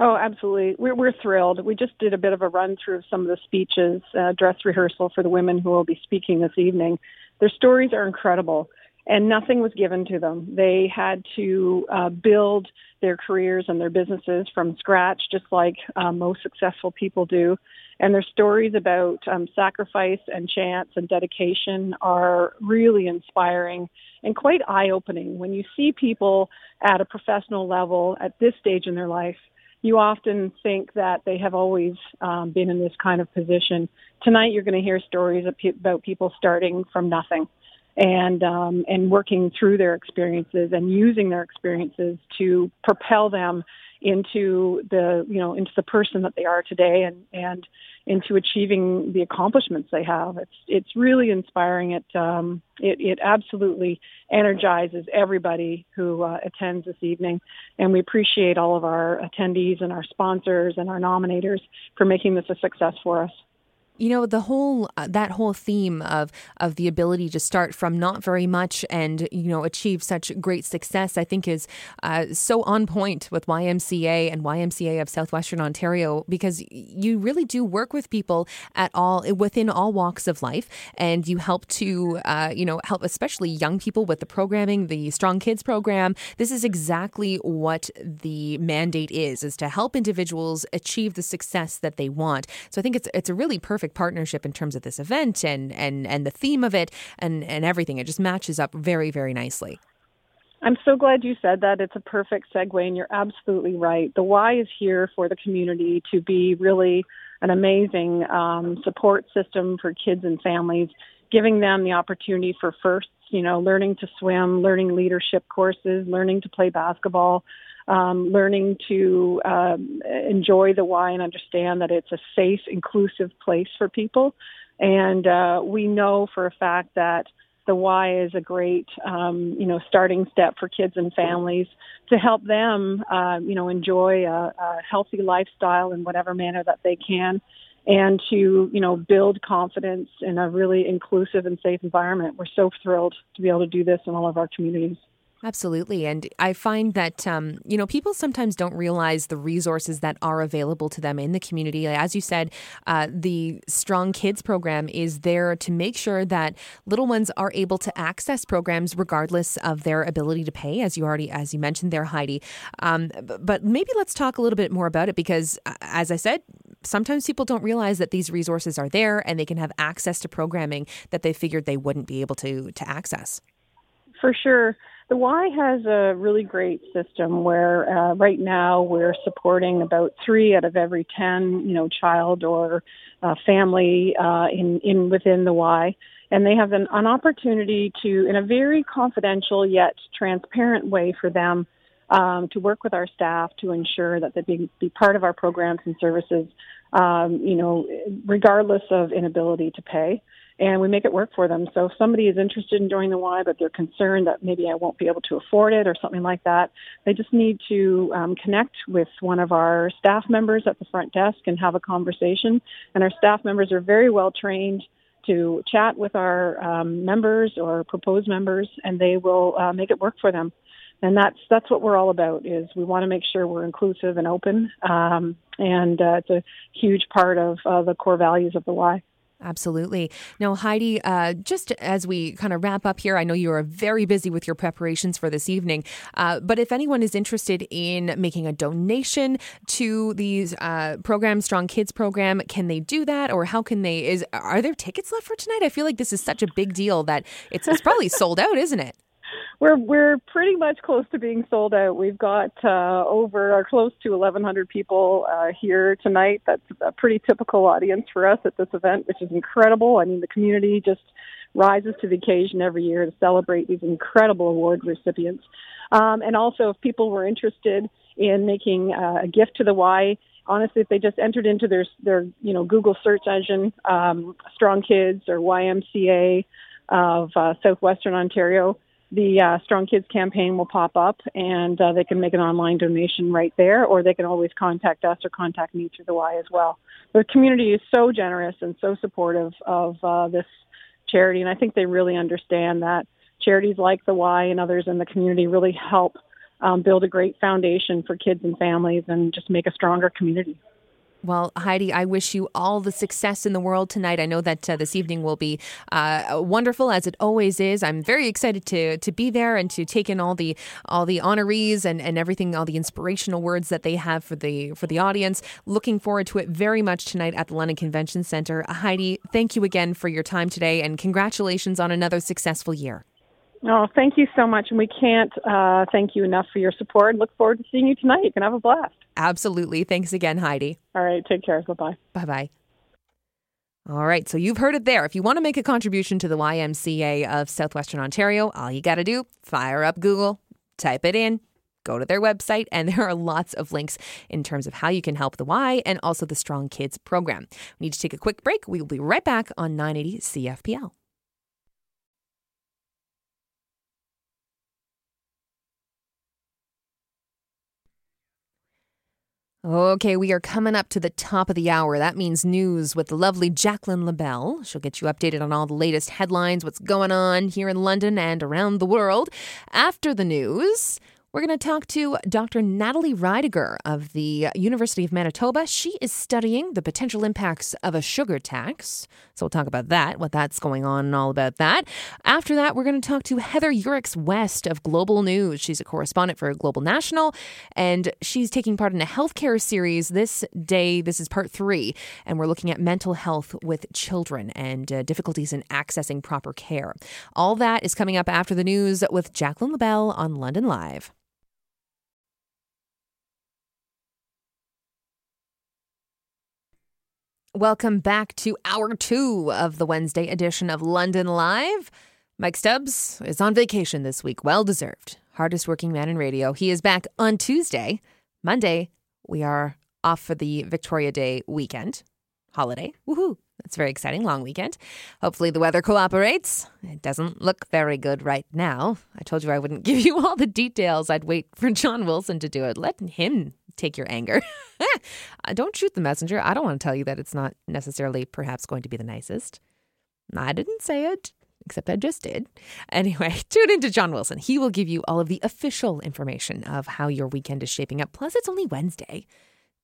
Oh, absolutely. We're, we're thrilled. We just did a bit of a run through of some of the speeches, uh, dress rehearsal for the women who will be speaking this evening. Their stories are incredible and nothing was given to them. They had to uh, build their careers and their businesses from scratch, just like uh, most successful people do. And their stories about um, sacrifice and chance and dedication are really inspiring and quite eye opening. When you see people at a professional level at this stage in their life, you often think that they have always um, been in this kind of position. Tonight, you're going to hear stories about people starting from nothing and um, and working through their experiences and using their experiences to propel them into the you know into the person that they are today and and into achieving the accomplishments they have. It's it's really inspiring. It um, it, it absolutely energizes everybody who uh, attends this evening, and we appreciate all of our attendees and our sponsors and our nominators for making this a success for us. You know, the whole uh, that whole theme of of the ability to start from not very much and you know achieve such great success, I think is uh, so on point with YMCA and YMCA of Southwestern Ontario because you really do work with people at all within all walks of life, and you help to uh, you know help especially young people with the programming, the Strong Kids program. This is exactly what the mandate is: is to help individuals achieve the success that they want. So I think it's it's a really perfect perfect partnership in terms of this event and and and the theme of it and and everything. It just matches up very very nicely. I'm so glad you said that. It's a perfect segue, and you're absolutely right. The Y is here for the community to be really an amazing um, support system for kids and families, giving them the opportunity for firsts, you know, learning to swim, learning leadership courses, learning to play basketball, um, learning to um, enjoy the Y and understand that it's a safe, inclusive place for people. And uh, we know for a fact that the Y is a great, um, you know, starting step for kids and families to help them, uh, you know, enjoy a, a healthy lifestyle in whatever manner that they can, and to, you know, build confidence in a really inclusive and safe environment. We're so thrilled to be able to do this in all of our communities. Absolutely. And I find that, um, you know, people sometimes don't realize the resources that are available to them in the community. As you said, uh, the Strong Kids program is there to make sure that little ones are able to access programs regardless of their ability to pay, as you already, as you mentioned there, Heidi. Um, but maybe let's talk a little bit more about it because, uh, as I said, sometimes people don't realize that these resources are there and they can have access to programming that they figured they wouldn't be able to to access. For sure. The Y has a really great system where uh, right now we're supporting about three out of every ten, you know, child or uh, family uh, in in within the Y, and they have an, an opportunity to, in a very confidential yet transparent way, for them um, to work with our staff to ensure that they be, be part of our programs and services, um, you know, regardless of inability to pay and we make it work for them. So if somebody is interested in joining the Y, but they're concerned that maybe I won't be able to afford it or something like that, they just need to um, connect with one of our staff members at the front desk and have a conversation. And our staff members are very well trained to chat with our um, members or proposed members, and they will uh, make it work for them. And that's that's what we're all about. Is we want to make sure we're inclusive and open, um, and uh, it's a huge part of uh, the core values of the Y. Absolutely. Now, Heidi, uh, just as we kind of wrap up here, I know you are very busy with your preparations for this evening, uh, but if anyone is interested in making a donation to these uh, programs, Strong Kids program, can they do that, or how can they? Is are there tickets left for tonight? I feel like this is such a big deal that it's, it's probably sold out, isn't it? We're we're pretty much close to being sold out. We've got uh, over or close to 1,100 people uh, here tonight. That's a pretty typical audience for us at this event, which is incredible. I mean, the community just rises to the occasion every year to celebrate these incredible award recipients. Um, and also, if people were interested in making uh, a gift to the Y, honestly, if they just entered into their their you know Google search engine, um, Strong Kids or YMCA of uh, Southwestern Ontario the uh, Strong Kids campaign will pop up and uh, they can make an online donation right there, or they can always contact us or contact me through the Y as well. The community is so generous and so supportive of uh, this charity, and I think they really understand that charities like the Y and others in the community really help um, build a great foundation for kids and families and just make a stronger community. Well, Heidi, I wish you all the success in the world tonight. I know that uh, this evening will be uh, wonderful, as it always is. I'm very excited to to be there and to take in all the all the honorees and, and everything, all the inspirational words that they have for the for the audience. Looking forward to it very much tonight at the London Convention Center. Heidi, thank you again for your time today, and congratulations on another successful year. Oh, thank you so much. And we can't uh, thank you enough for your support. Look forward to seeing you tonight. You can have a blast. Absolutely. Thanks again, Heidi. All right. Take care. Bye bye. Bye bye. All right, so you've heard it there. If you want to make a contribution to the YMCA of Southwestern Ontario, all you got to do, fire up Google, type it in, go to their website, and there are lots of links in terms of how you can help the Y and also the Strong Kids program. We need to take a quick break. We will be right back on 980 CFPL. Okay, we are coming up to the top of the hour. That means news with the lovely Jacqueline LaBelle. She'll get you updated on all the latest headlines, what's going on here in London and around the world. After the news, we're going to talk to Dr. Natalie Riediger of the University of Manitoba. She is studying the potential impacts of a sugar tax. So we'll talk about that, what that's going on, and all about that. After that, we're going to talk to Heather Yourex West of Global News. She's a correspondent for Global National, and she's taking part in a healthcare series this day. This is part three, and we're looking at mental health with children and uh, difficulties in accessing proper care. All that is coming up after the news with Jacqueline LaBelle on London Live. Welcome back to hour two of the Wednesday edition of London Live. Mike Stubbs is on vacation this week, well deserved. Hardest working man in radio. He is back on Tuesday. Monday, we are off for the Victoria Day weekend holiday. Woohoo! That's very exciting, long weekend. Hopefully, the weather cooperates. It doesn't look very good right now. I told you I wouldn't give you all the details. I'd wait for John Wilson to do it. Let him take your anger. Uh, don't shoot the messenger. I don't want to tell you that it's not necessarily perhaps going to be the nicest. I didn't say it, except I just did. Anyway, tune into John Wilson. He will give you all of the official information of how your weekend is shaping up. Plus, it's only Wednesday.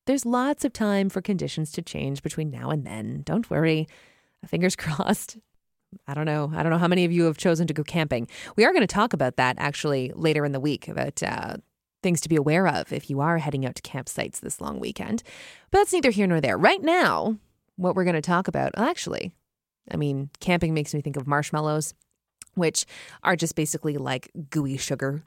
There's lots of time for conditions to change between now and then. Don't worry. Fingers crossed. I don't know. I don't know how many of you have chosen to go camping. We are going to talk about that actually later in the week about uh, things to be aware of if you are heading out to campsites this long weekend. But that's neither here nor there. Right now, what we're going to talk about, actually, I mean, camping makes me think of marshmallows, which are just basically like gooey sugar.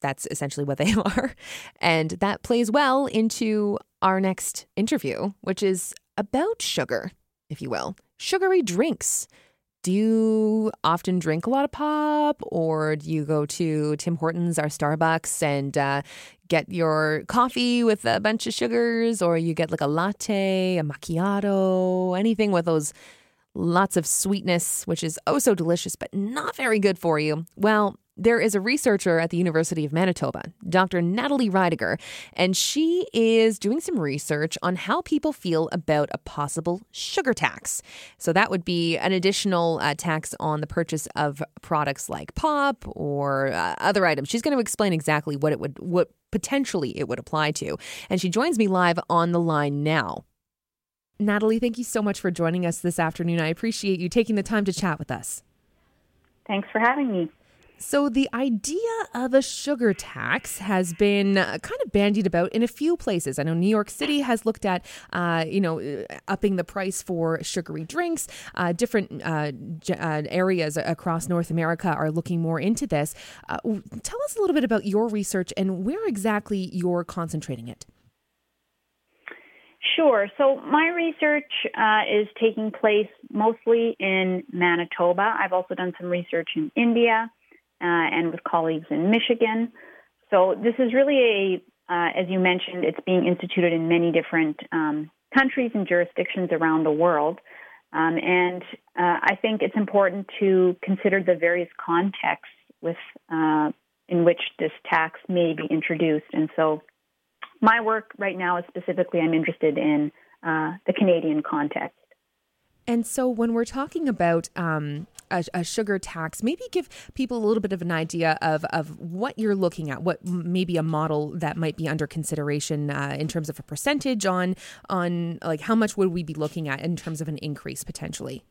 That's essentially what they are. And that plays well into our next interview, which is about sugar, if you will, sugary drinks. Do you often drink a lot of pop, or do you go to Tim Hortons or Starbucks and uh, get your coffee with a bunch of sugars, or you get like a latte, a macchiato, anything with those lots of sweetness, which is oh so delicious, but not very good for you? Well, there is a researcher at the University of Manitoba, Dr. Natalie Riediger, and she is doing some research on how people feel about a possible sugar tax. So that would be an additional uh, tax on the purchase of products like pop or uh, other items. She's going to explain exactly what it would what potentially it would apply to. And she joins me live on the line now. Natalie, thank you so much for joining us this afternoon. I appreciate you taking the time to chat with us. Thanks for having me. So, the idea of a sugar tax has been uh, kind of bandied about in a few places. I know New York City has looked at, uh, you know, uh, upping the price for sugary drinks. Uh, different uh, uh, areas across North America are looking more into this. tell us a little bit about your research and where exactly you're concentrating it. Sure. So my research uh, is taking place mostly in Manitoba. I've also done some research in India uh, and with colleagues in Michigan. So this is really a, uh, as you mentioned, it's being instituted in many different um, countries and jurisdictions around the world. Um, and uh, I think it's important to consider the various contexts with uh, in which this tax may be introduced. And so my work right now is specifically I'm interested in uh, the Canadian context. And so when we're talking about um, a, a, sugar tax, maybe give people a little bit of an idea of, of what you're looking at, what maybe a model that might be under consideration uh, in terms of a percentage on on like how much would we be looking at in terms of an increase potentially.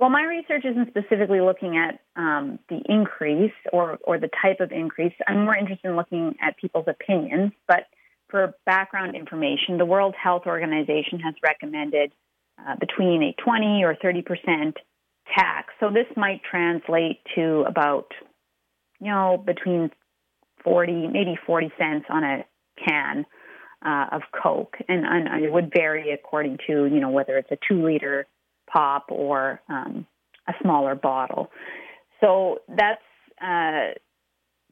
Well, my research isn't specifically looking at um, the increase or, or the type of increase. I'm more interested in looking at people's opinions. But for background information, the World Health Organization has recommended uh, between a 20 or 30 percent tax. So this might translate to about, you know, between 40, maybe 40 cents on a can uh, of Coke. And, and it would vary according to, you know, whether it's a two liter pop or um, a smaller bottle. So that's uh,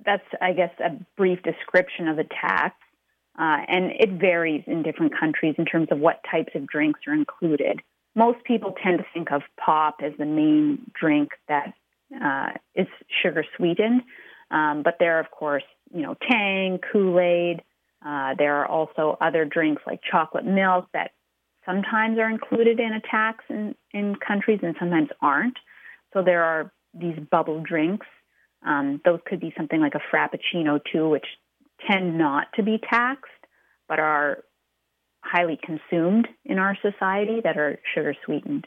that's I guess a brief description of the tax, uh, and it varies in different countries in terms of what types of drinks are included. Most people tend to think of pop as the main drink that uh, is sugar sweetened, um, but there are of course you know Tang, Kool Aid, Uh, there are also other drinks like chocolate milk that sometimes are included in a tax in, in countries and sometimes aren't. So there are these bubble drinks. Um, those could be something like a frappuccino too, which tend not to be taxed, but are highly consumed in our society that are sugar sweetened.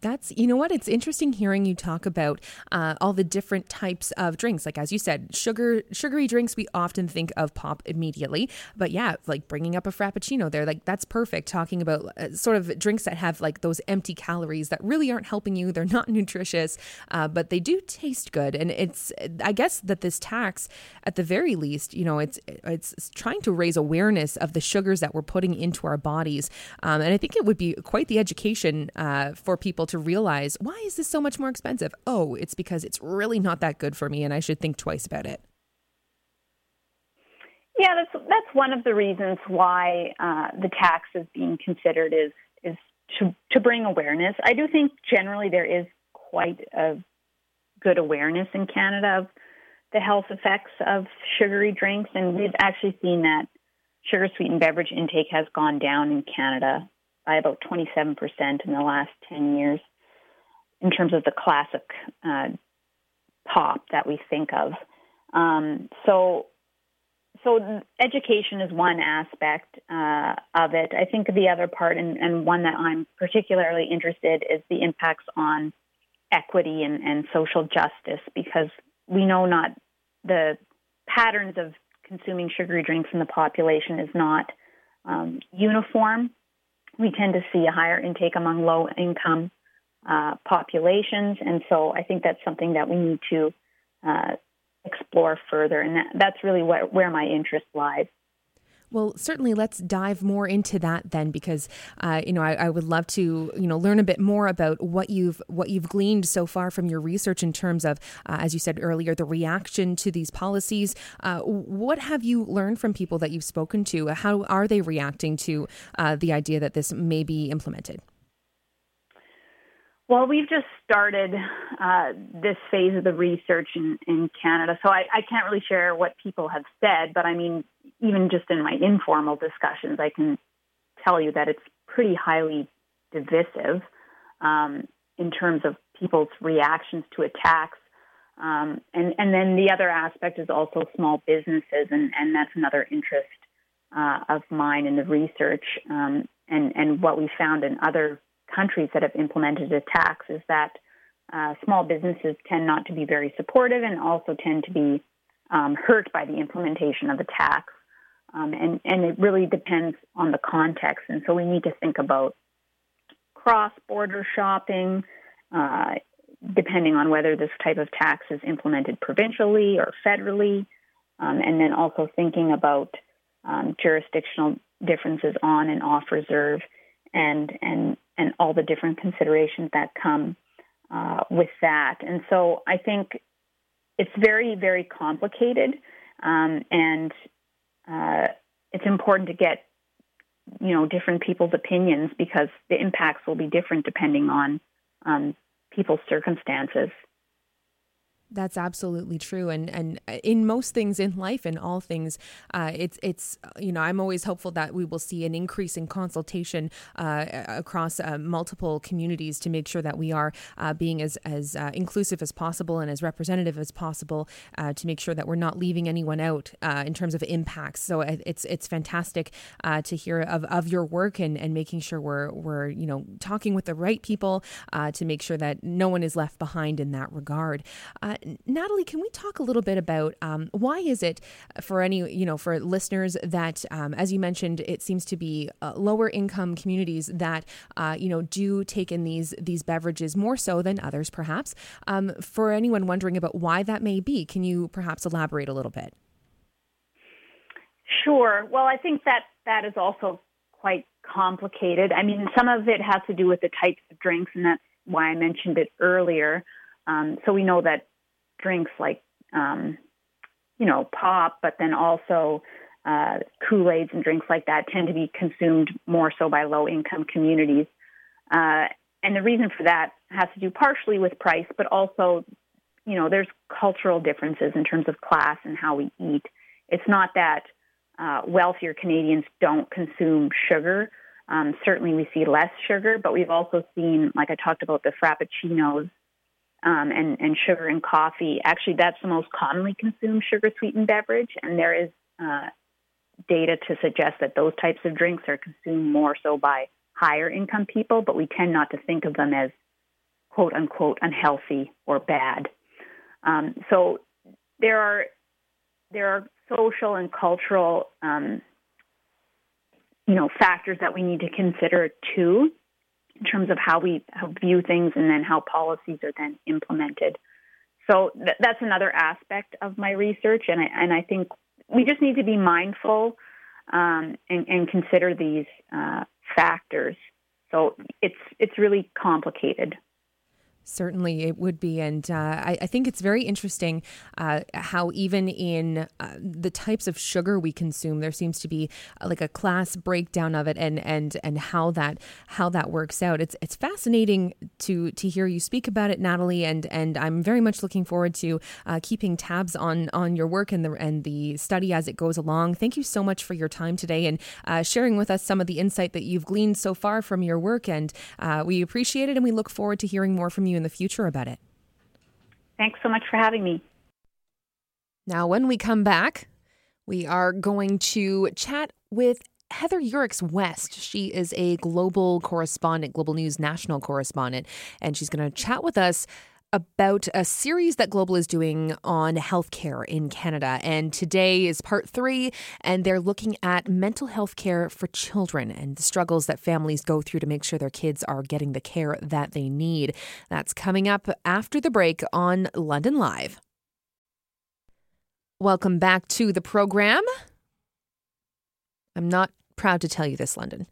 That's, you know what? It's interesting hearing you talk about uh, all the different types of drinks. Like, as you said, sugar, sugary drinks, we often think of pop immediately. But yeah, like bringing up a Frappuccino there, like that's perfect. Talking about uh, sort of drinks that have like those empty calories that really aren't helping you. They're not nutritious, uh, but they do taste good. And it's, I guess that this tax, at the very least, you know, it's, it's trying to raise awareness of the sugars that we're putting into our bodies. Um, and I think it would be quite the education uh, for people to realize why is this so much more expensive? Oh, it's because it's really not that good for me and I should think twice about it. Yeah, that's that's one of the reasons why uh, the tax is being considered is is to to bring awareness. I do think generally there is quite a good awareness in Canada of the health effects of sugary drinks, and we've actually seen that sugar sweetened beverage intake has gone down in Canada by about 27% in the last 10 years in terms of the classic uh, pop that we think of. Um, so, so education is one aspect uh, of it. I think the other part, and, and, one that I'm particularly interested, is the impacts on equity and, and social justice, because we know not the patterns of consuming sugary drinks in the population is not um, uniform. We tend to see a higher intake among low income uh, populations. And so I think that's something that we need to uh, explore further. And that, that's really where my interest lies. Well, certainly, let's dive more into that then, because uh, you know I, I, would love to you know learn a bit more about what you've what you've gleaned so far from your research in terms of, uh, as you said earlier, the reaction to these policies. Uh, what have you learned from people that you've spoken to? How are they reacting to uh, the idea that this may be implemented? Well, we've just started uh, this phase of the research in, in Canada, so I, I, can't really share what people have said, but I mean, even just in my informal discussions, I can tell you that it's pretty highly divisive um, in terms of people's reactions to attacks. Um, and, and then the other aspect is also small businesses, and, and that's another interest uh, of mine in the research um, and, and what we found in other countries that have implemented a tax is that uh, small businesses tend not to be very supportive and also tend to be um, hurt by the implementation of the tax. Um, and, and it really depends on the context. And so we need to think about cross border shopping, uh, depending on whether this type of tax is implemented provincially or federally. Um, and then also thinking about um, jurisdictional differences on and off reserve and, and and all the different considerations that come uh, with that. And so I think it's very, very complicated, um, and uh, it's important to get you know different people's opinions because the impacts will be different depending on um, people's circumstances. That's absolutely true, and and in most things in life, in all things, uh, it's it's you know I'm always hopeful that we will see an increase in consultation uh, across uh, multiple communities to make sure that we are uh, being as as uh, inclusive as possible and as representative as possible uh, to make sure that we're not leaving anyone out in terms of impacts. So it's it's fantastic to hear of, of your work and, and making sure we're we're you know talking with the right people to make sure that no one is left behind in that regard. Natalie, can we talk a little bit about um, why is it for any, you know, for listeners that, um, as you mentioned, it seems to be uh, lower income communities that, uh, you know, do take in these these beverages more so than others, perhaps. Um, for anyone wondering about why that may be, can you perhaps elaborate a little bit? Sure. Well, I think that that is also quite complicated. I mean, some of it has to do with the types of drinks, and that's why I mentioned it earlier. Um, so we know that drinks like um, you know pop, but then also uh, Kool Aids and drinks like that tend to be consumed more so by low income communities. Uh, and the reason for that has to do partially with price, but also, you know, there's cultural differences in terms of class and how we eat. It's not that uh, wealthier Canadians don't consume sugar. Um, certainly, we see less sugar, but we've also seen, like I talked about, the frappuccinos um, and, and sugar in coffee. Actually, that's the most commonly consumed sugar sweetened beverage, and there is uh, data to suggest that those types of drinks are consumed more so by higher income people, but we tend not to think of them as quote unquote unhealthy or bad. Um, so there are there are social and cultural um, you know factors that we need to consider too in terms of how we view things and then how policies are then implemented. So th- that's another aspect of my research, and I, and I think we just need to be mindful um, and, and, consider these uh, factors. So it's it's really complicated. Certainly, it would be. And uh, I, I, think it's very interesting uh, how, even in uh, the types of sugar we consume, there seems to be uh, like a class breakdown of it and, and, and how that how that works out. It's it's fascinating to to hear you speak about it, Natalie. And, and I'm very much looking forward to uh, keeping tabs on, on your work and the, and the study as it goes along. Thank you so much for your time today and uh, sharing with us some of the insight that you've gleaned so far from your work. And we appreciate it and we look forward to hearing more from you in the future about it. Thanks so much for having me. Now, when we come back, we are going to chat with Heather Yourex West. She is a global correspondent, Global News national correspondent, and she's going to chat with us about a series that Global is doing on healthcare in Canada. And today is part three, and they're looking at mental health care for children and the struggles that families go through to make sure their kids are getting the care that they need. That's coming up after the break on London Live. Welcome back to the program. I'm not proud to tell you this, London.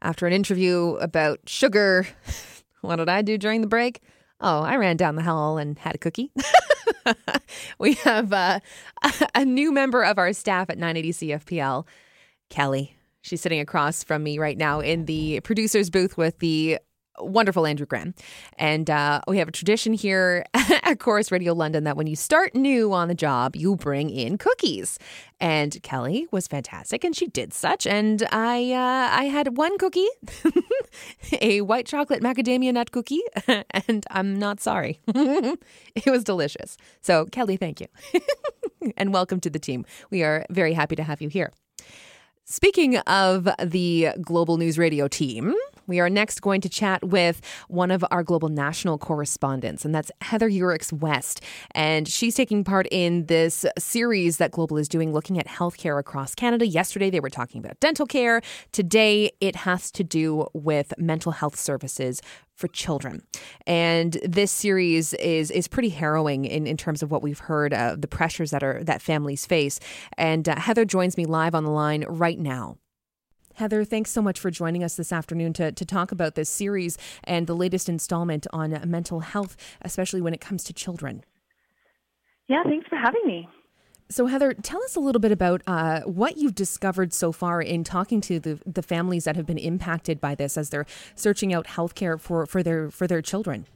After an interview about sugar, what did I do during the break? Oh, I ran down the hall and had a cookie. we have uh, a new member of our staff at 980 CFPL, Kelly. She's sitting across from me right now in the producer's booth with the wonderful Andrew Graham. And uh, we have a tradition here at Corus Radio London that when you start new on the job, you bring in cookies. And Kelly was fantastic, and she did such. And I, uh, I had one cookie, a white chocolate macadamia nut cookie, and I'm not sorry. it was delicious. So, Kelly, thank you, and welcome to the team. We are very happy to have you here. Speaking of the Global News Radio team, we are next going to chat with one of our global national correspondents, and that's Heather Yourex West. And she's taking part in this series that Global is doing looking at healthcare across Canada. Yesterday, they were talking about dental care. Today, it has to do with mental health services for children. And this series is is pretty harrowing in, in terms of what we've heard of the pressures that are that families face. And uh, Heather joins me live on the line right now. Heather, thanks so much for joining us this afternoon to, to talk about this series and the latest installment on mental health, especially when it comes to children. Yeah, thanks for having me. So, Heather, tell us a little bit about uh, what you've discovered so far in talking to the, the families that have been impacted by this as they're searching out healthcare for, for their for their children.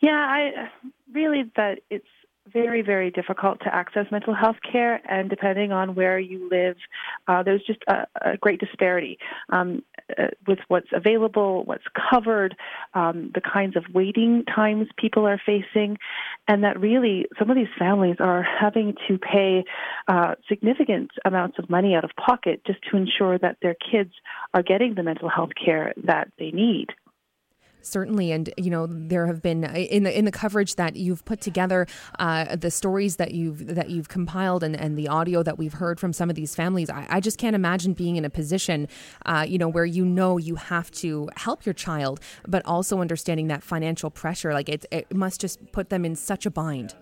Yeah, I really that it's very, very difficult to access mental health care, and depending on where you live, uh, there's just a, a great disparity um, uh, with what's available, what's covered, um, the kinds of waiting times people are facing, and that really some of these families are having to pay uh, significant amounts of money out of pocket just to ensure that their kids are getting the mental health care that they need. Certainly, and you know there have been in the in the coverage that you've put together, uh, the stories that you've that you've compiled, and, and the audio that we've heard from some of these families. I, I just can't imagine being in a position, uh, you know, where you know you have to help your child, but also understanding that financial pressure. Like it, it must just put them in such a bind.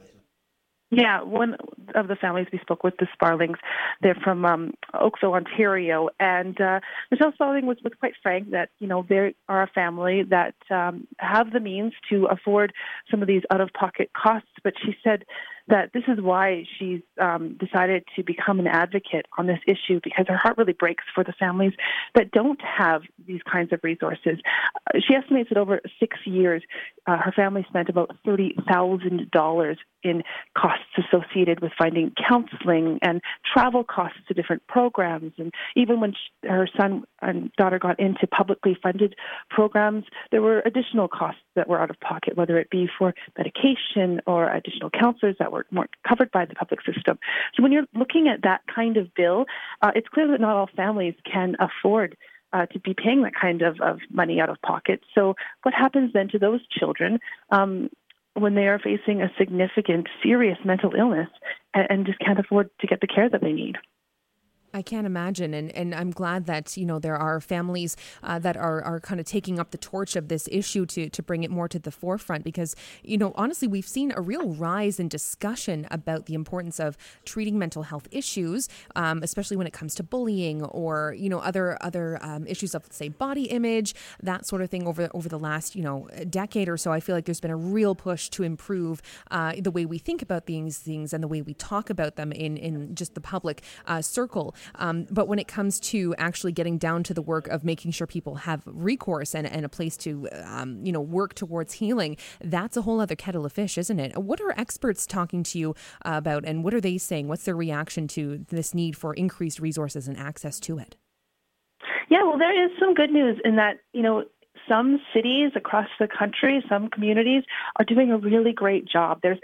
Yeah, one of the families we spoke with, the Sparlings, they're from um, Oakville, Ontario, and uh, Michelle Sparling was, was quite frank that you know they are a family that um, have the means to afford some of these out-of-pocket costs, but she said that this is why she's um, decided to become an advocate on this issue because her heart really breaks for the families that don't have these kinds of resources. Uh, she estimates that over six years, uh, her family spent about $30,000 in costs associated with finding counseling and travel costs to different programs. And even when she, her son and daughter got into publicly funded programs, there were additional costs that were out of pocket, whether it be for medication or additional counselors that were, weren't covered by the public system. So when you're looking at that kind of bill, uh, it's clear that not all families can afford uh, to be paying that kind of, of money out of pocket. So, what happens then to those children um, when they are facing a significant, serious mental illness and, and just can't afford to get the care that they need? I can't imagine, and and I'm glad that you know there are families uh, that are are kind of taking up the torch of this issue to to bring it more to the forefront because you know honestly we've seen a real rise in discussion about the importance of treating mental health issues, um, especially when it comes to bullying or you know other other um, issues of say body image that sort of thing over over the last you know decade or so. I feel like there's been a real push to improve uh, the way we think about these things and the way we talk about them in in just the public uh, circle. Um, but when it comes to actually getting down to the work of making sure people have recourse and, and a place to, um, you know, work towards healing, that's a whole other kettle of fish, isn't it? What are experts talking to you about, and what are they saying? What's their reaction to this need for increased resources and access to it? Yeah, well, there is some good news in that, you know, some cities across the country, some communities are doing a really great job. There's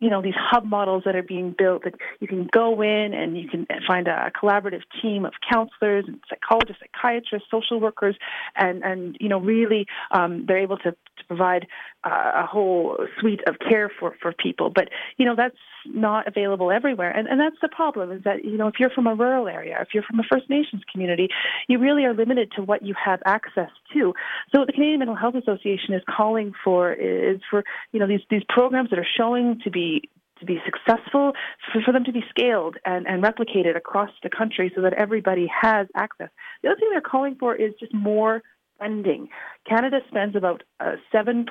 you know these hub models that are being built that you can go in and you can find a collaborative team of counselors and psychologists psychiatrists social workers and and you know really um, they're able to, to provide uh, a whole suite of care for for people. But you know that's not available everywhere. And and that's the problem is that you know if you're from a rural area if you're from a first nations community you really are limited to what you have access to. So the canadian mental health association is calling for is for you know these these programs that are showing to be to be successful, for, for them to be scaled and, and replicated across the country so that everybody has access. The other thing they're calling for is just more funding. Canada spends about uh, 7%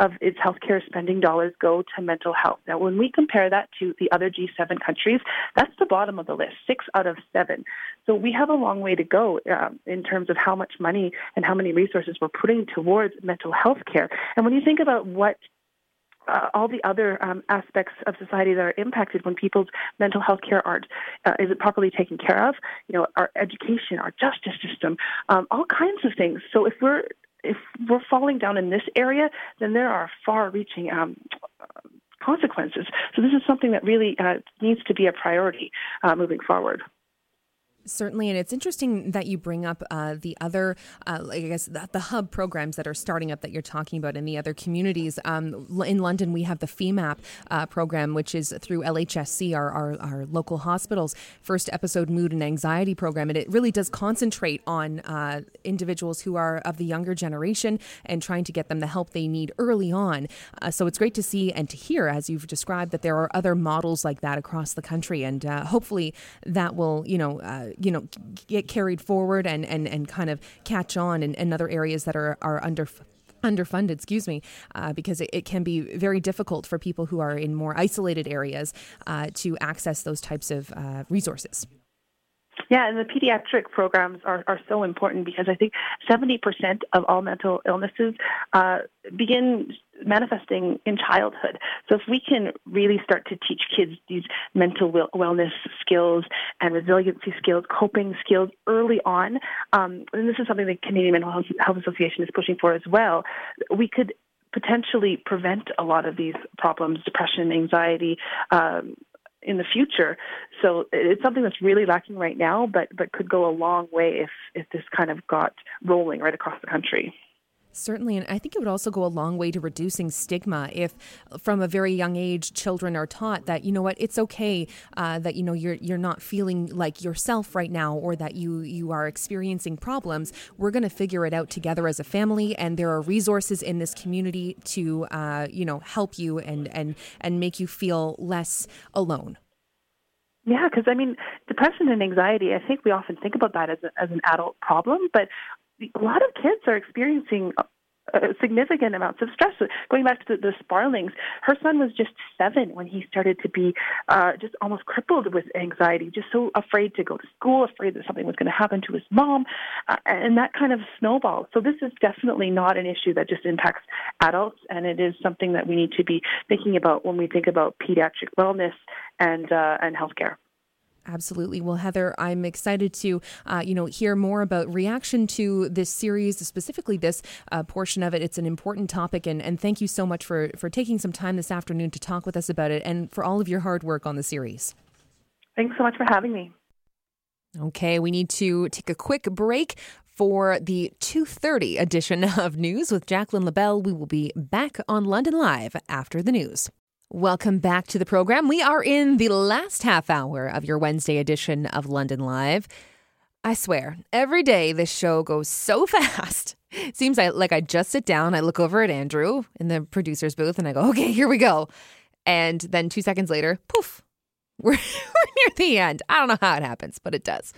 of its healthcare spending dollars go to mental health. Now, when we compare that to the other G7 countries, that's the bottom of the list, six out of seven. So we have a long way to go um, in terms of how much money and how many resources we're putting towards mental health care. And when you think about what uh, all the other um, aspects of society that are impacted when people's mental health care aren't uh, isn't properly taken care of. You know, our education, our justice system, um, all kinds of things. So if we're if we're falling down in this area, then there are far-reaching um, consequences. So this is something that really uh, needs to be a priority uh, moving forward. Certainly, and it's interesting that you bring up uh, the other, uh, I guess, the, the, hub programs that are starting up that you're talking about in the other communities. Um, in London, we have the FEMAP uh, program, which is through LHSC, our, our, our, local hospitals, first episode mood and anxiety program. And it really does concentrate on uh, individuals who are of the younger generation and trying to get them the help they need early on. Uh, so it's great to see and to hear, as you've described, that there are other models like that across the country. And uh, hopefully that will, you know, you know get carried forward and and, and kind of catch on in, in other areas that are are under underfunded, excuse me, uh, because it, it, can be very difficult for people who are in more isolated areas uh, to access those types of uh, resources. Yeah, and the pediatric programs are, are so important because I think 70% of all mental illnesses uh, begin manifesting in childhood. So if we can really start to teach kids these mental wellness skills and resiliency skills, coping skills early on, um, and this is something the Canadian Mental Health Association is pushing for as well, we could potentially prevent a lot of these problems, depression, anxiety, um, in the future. So it's something that's really lacking right now, but but could go a long way if if this kind of got rolling right across the country. Certainly, and I think it would also go a long way to reducing stigma if, from a very young age, children are taught that you know what it's okay uh, that you know you're you're not feeling like yourself right now, or that you you are experiencing problems. We're going to figure it out together as a family, and there are resources in this community to uh, you know help you and and and make you feel less alone. Yeah, because I mean, depression and anxiety, I think we often think about that as, a, as an adult problem, but a lot of kids are experiencing significant amounts of stress. Going back to the, the Sparlings, her son was just seven when he started to be uh, just almost crippled with anxiety, just so afraid to go to school, afraid that something was going to happen to his mom, uh, and that kind of snowballed. So this is definitely not an issue that just impacts adults, and it is something that we need to be thinking about when we think about pediatric wellness and uh, and healthcare. Absolutely. Well, Heather, I'm excited to, uh, you know, hear more about reaction to this series, specifically this uh, portion of it. It's an important topic, and, and thank you so much for for taking some time this afternoon to talk with us about it, and for all of your hard work on the series. Thanks so much for having me. Okay, we need to take a quick break for the 2:30 edition of News with Jacqueline LaBelle. We will be back on London Live after the news. Welcome back to the program. We are in the last half hour of your Wednesday edition of London Live. I swear, every day this show goes so fast. Seems like I just sit down, I look over at Andrew in the producer's booth, and I go, okay, here we go. And then two seconds later, poof, we're, we're near the end. I don't know how it happens, but it does.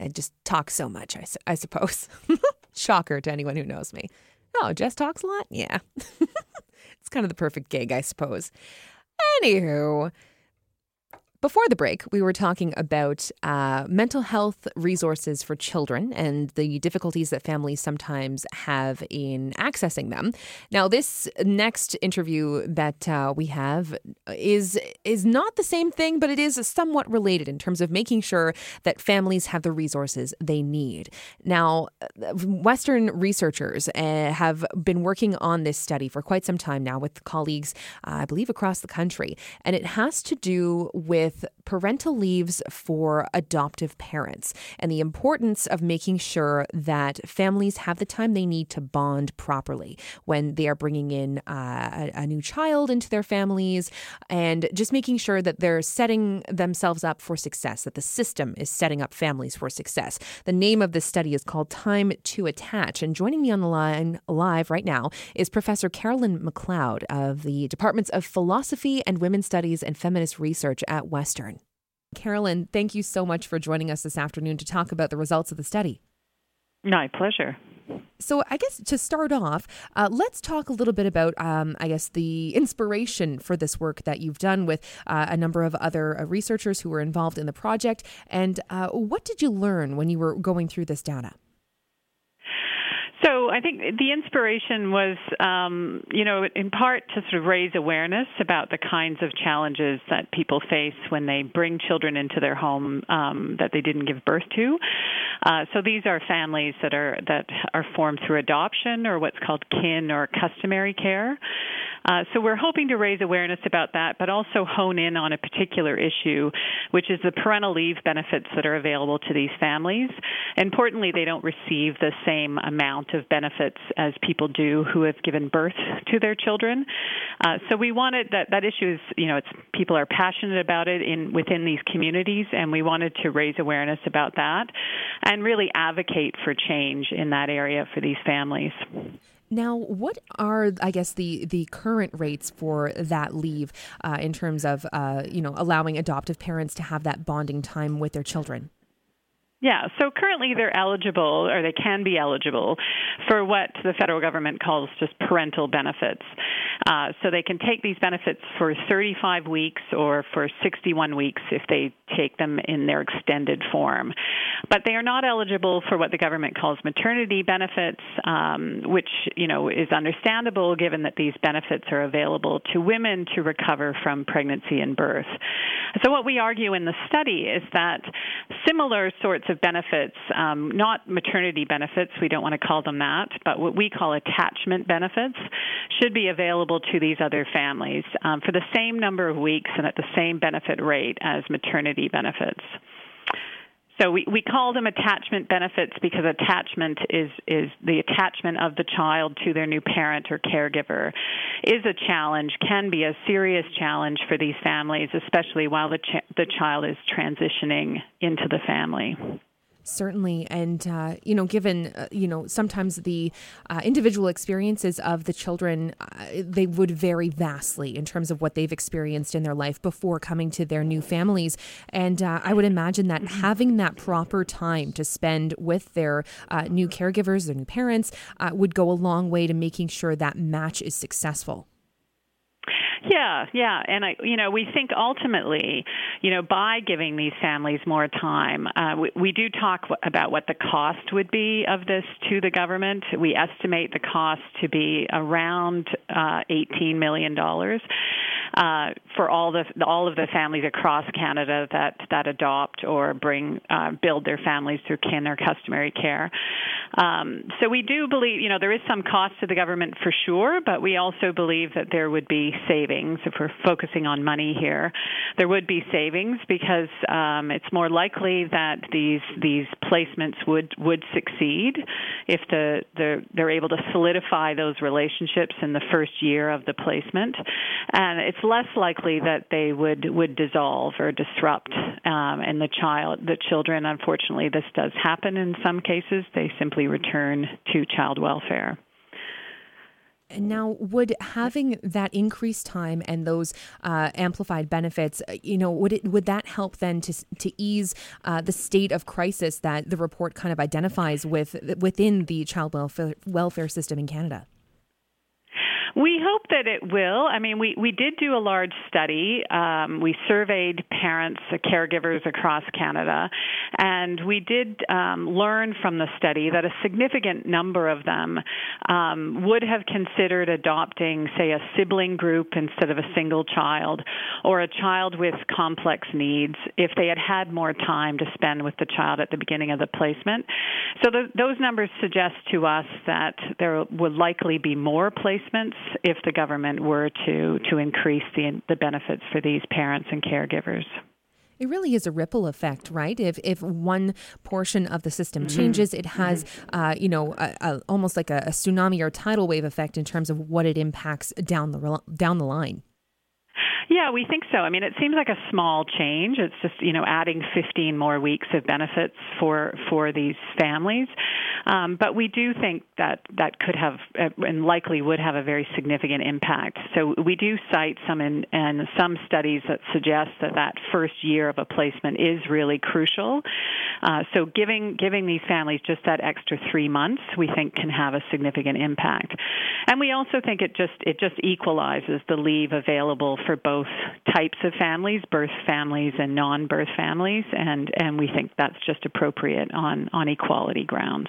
I just talk so much, I, I suppose. Shocker to anyone who knows me. Oh, Jess talks a lot? Yeah. It's kind of the perfect gig, I suppose. Anywho, before the break, we were talking about uh, mental health resources for children and the difficulties that families sometimes have in accessing them. Now, this next interview that uh, we have is is not the same thing, but it is somewhat related in terms of making sure that families have the resources they need. Now, Western researchers uh, have been working on this study for quite some time now with colleagues, uh, I believe, across the country, and it has to do with with parental leaves for adoptive parents and the importance of making sure that families have the time they need to bond properly when they are bringing in uh, a, a new child into their families and just making sure that they're setting themselves up for success, that the system is setting up families for success. The name of this study is called Time to Attach. And joining me on the line live right now is Professor Carolyn McLeod of the Departments of Philosophy and Women's Studies and Feminist Research at Western. Carolyn, thank you so much for joining us this afternoon to talk about the results of the study. My pleasure. So, I guess to start off, uh, let's talk a little bit about, um, I guess, the inspiration for this work that you've done with uh, a number of other uh, researchers who were involved in the project. And uh, what did you learn when you were going through this data? So I think the inspiration was, um, you know, in part to sort of raise awareness about the kinds of challenges that people face when they bring children into their home um, that they didn't give birth to. Uh, so these are families that are that are formed through adoption or what's called kin or customary care. Uh, so we're hoping to raise awareness about that, but also hone in on a particular issue, which is the parental leave benefits that are available to these families. Importantly, they don't receive the same amount of benefits as people do who have given birth to their children. Uh, so we wanted that that issue is, you know, it's people are passionate about it in within these communities, and we wanted to raise awareness about that and really advocate for change in that area for these families. Now, what are, I guess, the the current rates for that leave uh, in terms of, uh, you know, allowing adoptive parents to have that bonding time with their children? Yeah, so currently they're eligible, or they can be eligible, for what the federal government calls just parental benefits. Uh, so they can take these benefits for 35 weeks or for 61 weeks if they take them in their extended form. But they are not eligible for what the government calls maternity benefits, um, which you know is understandable given that these benefits are available to women to recover from pregnancy and birth. So what we argue in the study is that similar sorts of benefits, um, not maternity benefits, we don't want to call them that, but what we call attachment benefits, should be available to these other families um, for the same number of weeks and at the same benefit rate as maternity benefits. So we, we call them attachment benefits because attachment is, is the attachment of the child to their new parent or caregiver is a challenge, can be a serious challenge for these families, especially while the, ch- the child is transitioning into the family. Certainly, and uh, you know, given uh, you know sometimes the uh, individual experiences of the children, uh, they would vary vastly in terms of what they've experienced in their life before coming to their new families. And uh, I would imagine that Mm-hmm. having that proper time to spend with their uh, new caregivers, their new parents, would go a long way to making sure that match is successful. Yeah, yeah, and I, you know, we think ultimately, you know, by giving these families more time, uh, we, we do talk about what the cost would be of this to the government. We estimate the cost to be around uh, eighteen million dollars uh, for all the all of the families across Canada that that adopt or bring uh, build their families through kin or customary care. Um, so we do believe, you know, there is some cost to the government for sure, but we also believe that there would be savings if we're focusing on money here. There would be savings because um, it's more likely that these these placements would would succeed if the, the they're able to solidify those relationships in the first year of the placement, and it's less likely that they would would dissolve or disrupt. Um, and the child, the children, unfortunately, this does happen in some cases. They simply return to child welfare. And now, would having that increased time and those uh, amplified benefits, uh, you know, would it would that help then to to ease uh, the state of crisis that the report kind of identifies with within the child welfare welfare system in Canada? We hope that it will. I mean, we, we did do a large study. Um, we surveyed parents, uh, caregivers across Canada, and we did um, learn from the study that a significant number of them um, would have considered adopting, say, a sibling group instead of a single child, or a child with complex needs if they had had more time to spend with the child at the beginning of the placement. So those numbers suggest to us that there would likely be more placements if the government were to to increase the the benefits for these parents and caregivers. It really is a ripple effect, right? If if one portion of the system Mm-hmm. changes, it has, uh, you know, a, a, almost like a, a tsunami or tidal wave effect in terms of what it impacts down the down the line. Yeah, we think so. I mean, it seems like a small change. It's just you know adding 15 more weeks of benefits for for these families, um, but we do think that that could have uh, and likely would have a very significant impact. So we do cite some in and some studies that suggest that that first year of a placement is really crucial. Uh, so giving giving these families just that extra three months, we think can have a significant impact, and we also think it just it just equalizes the leave available for both types of families, birth families and non-birth families, and and we think that's just appropriate on on equality grounds.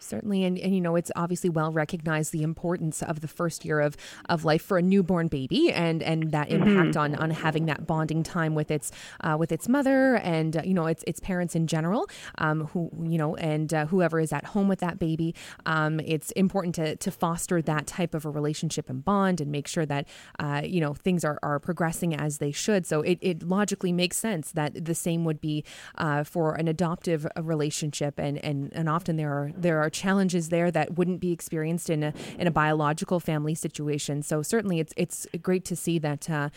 Certainly, and, and you know, it's obviously well recognized the importance of the first year of, of life for a newborn baby, and and that impact on on having that bonding time with its uh, with its mother and uh, you know its its parents in general, um, who you know, and uh, whoever is at home with that baby. Um, it's important to to foster that type of a relationship and bond, and make sure that uh, you know things are are progressing as they should. So it it logically makes sense that the same would be uh, for an adoptive uh, relationship, and and and often there are there are challenges there that wouldn't be experienced in a in a biological family situation. So certainly, it's it's great to see that. Uh,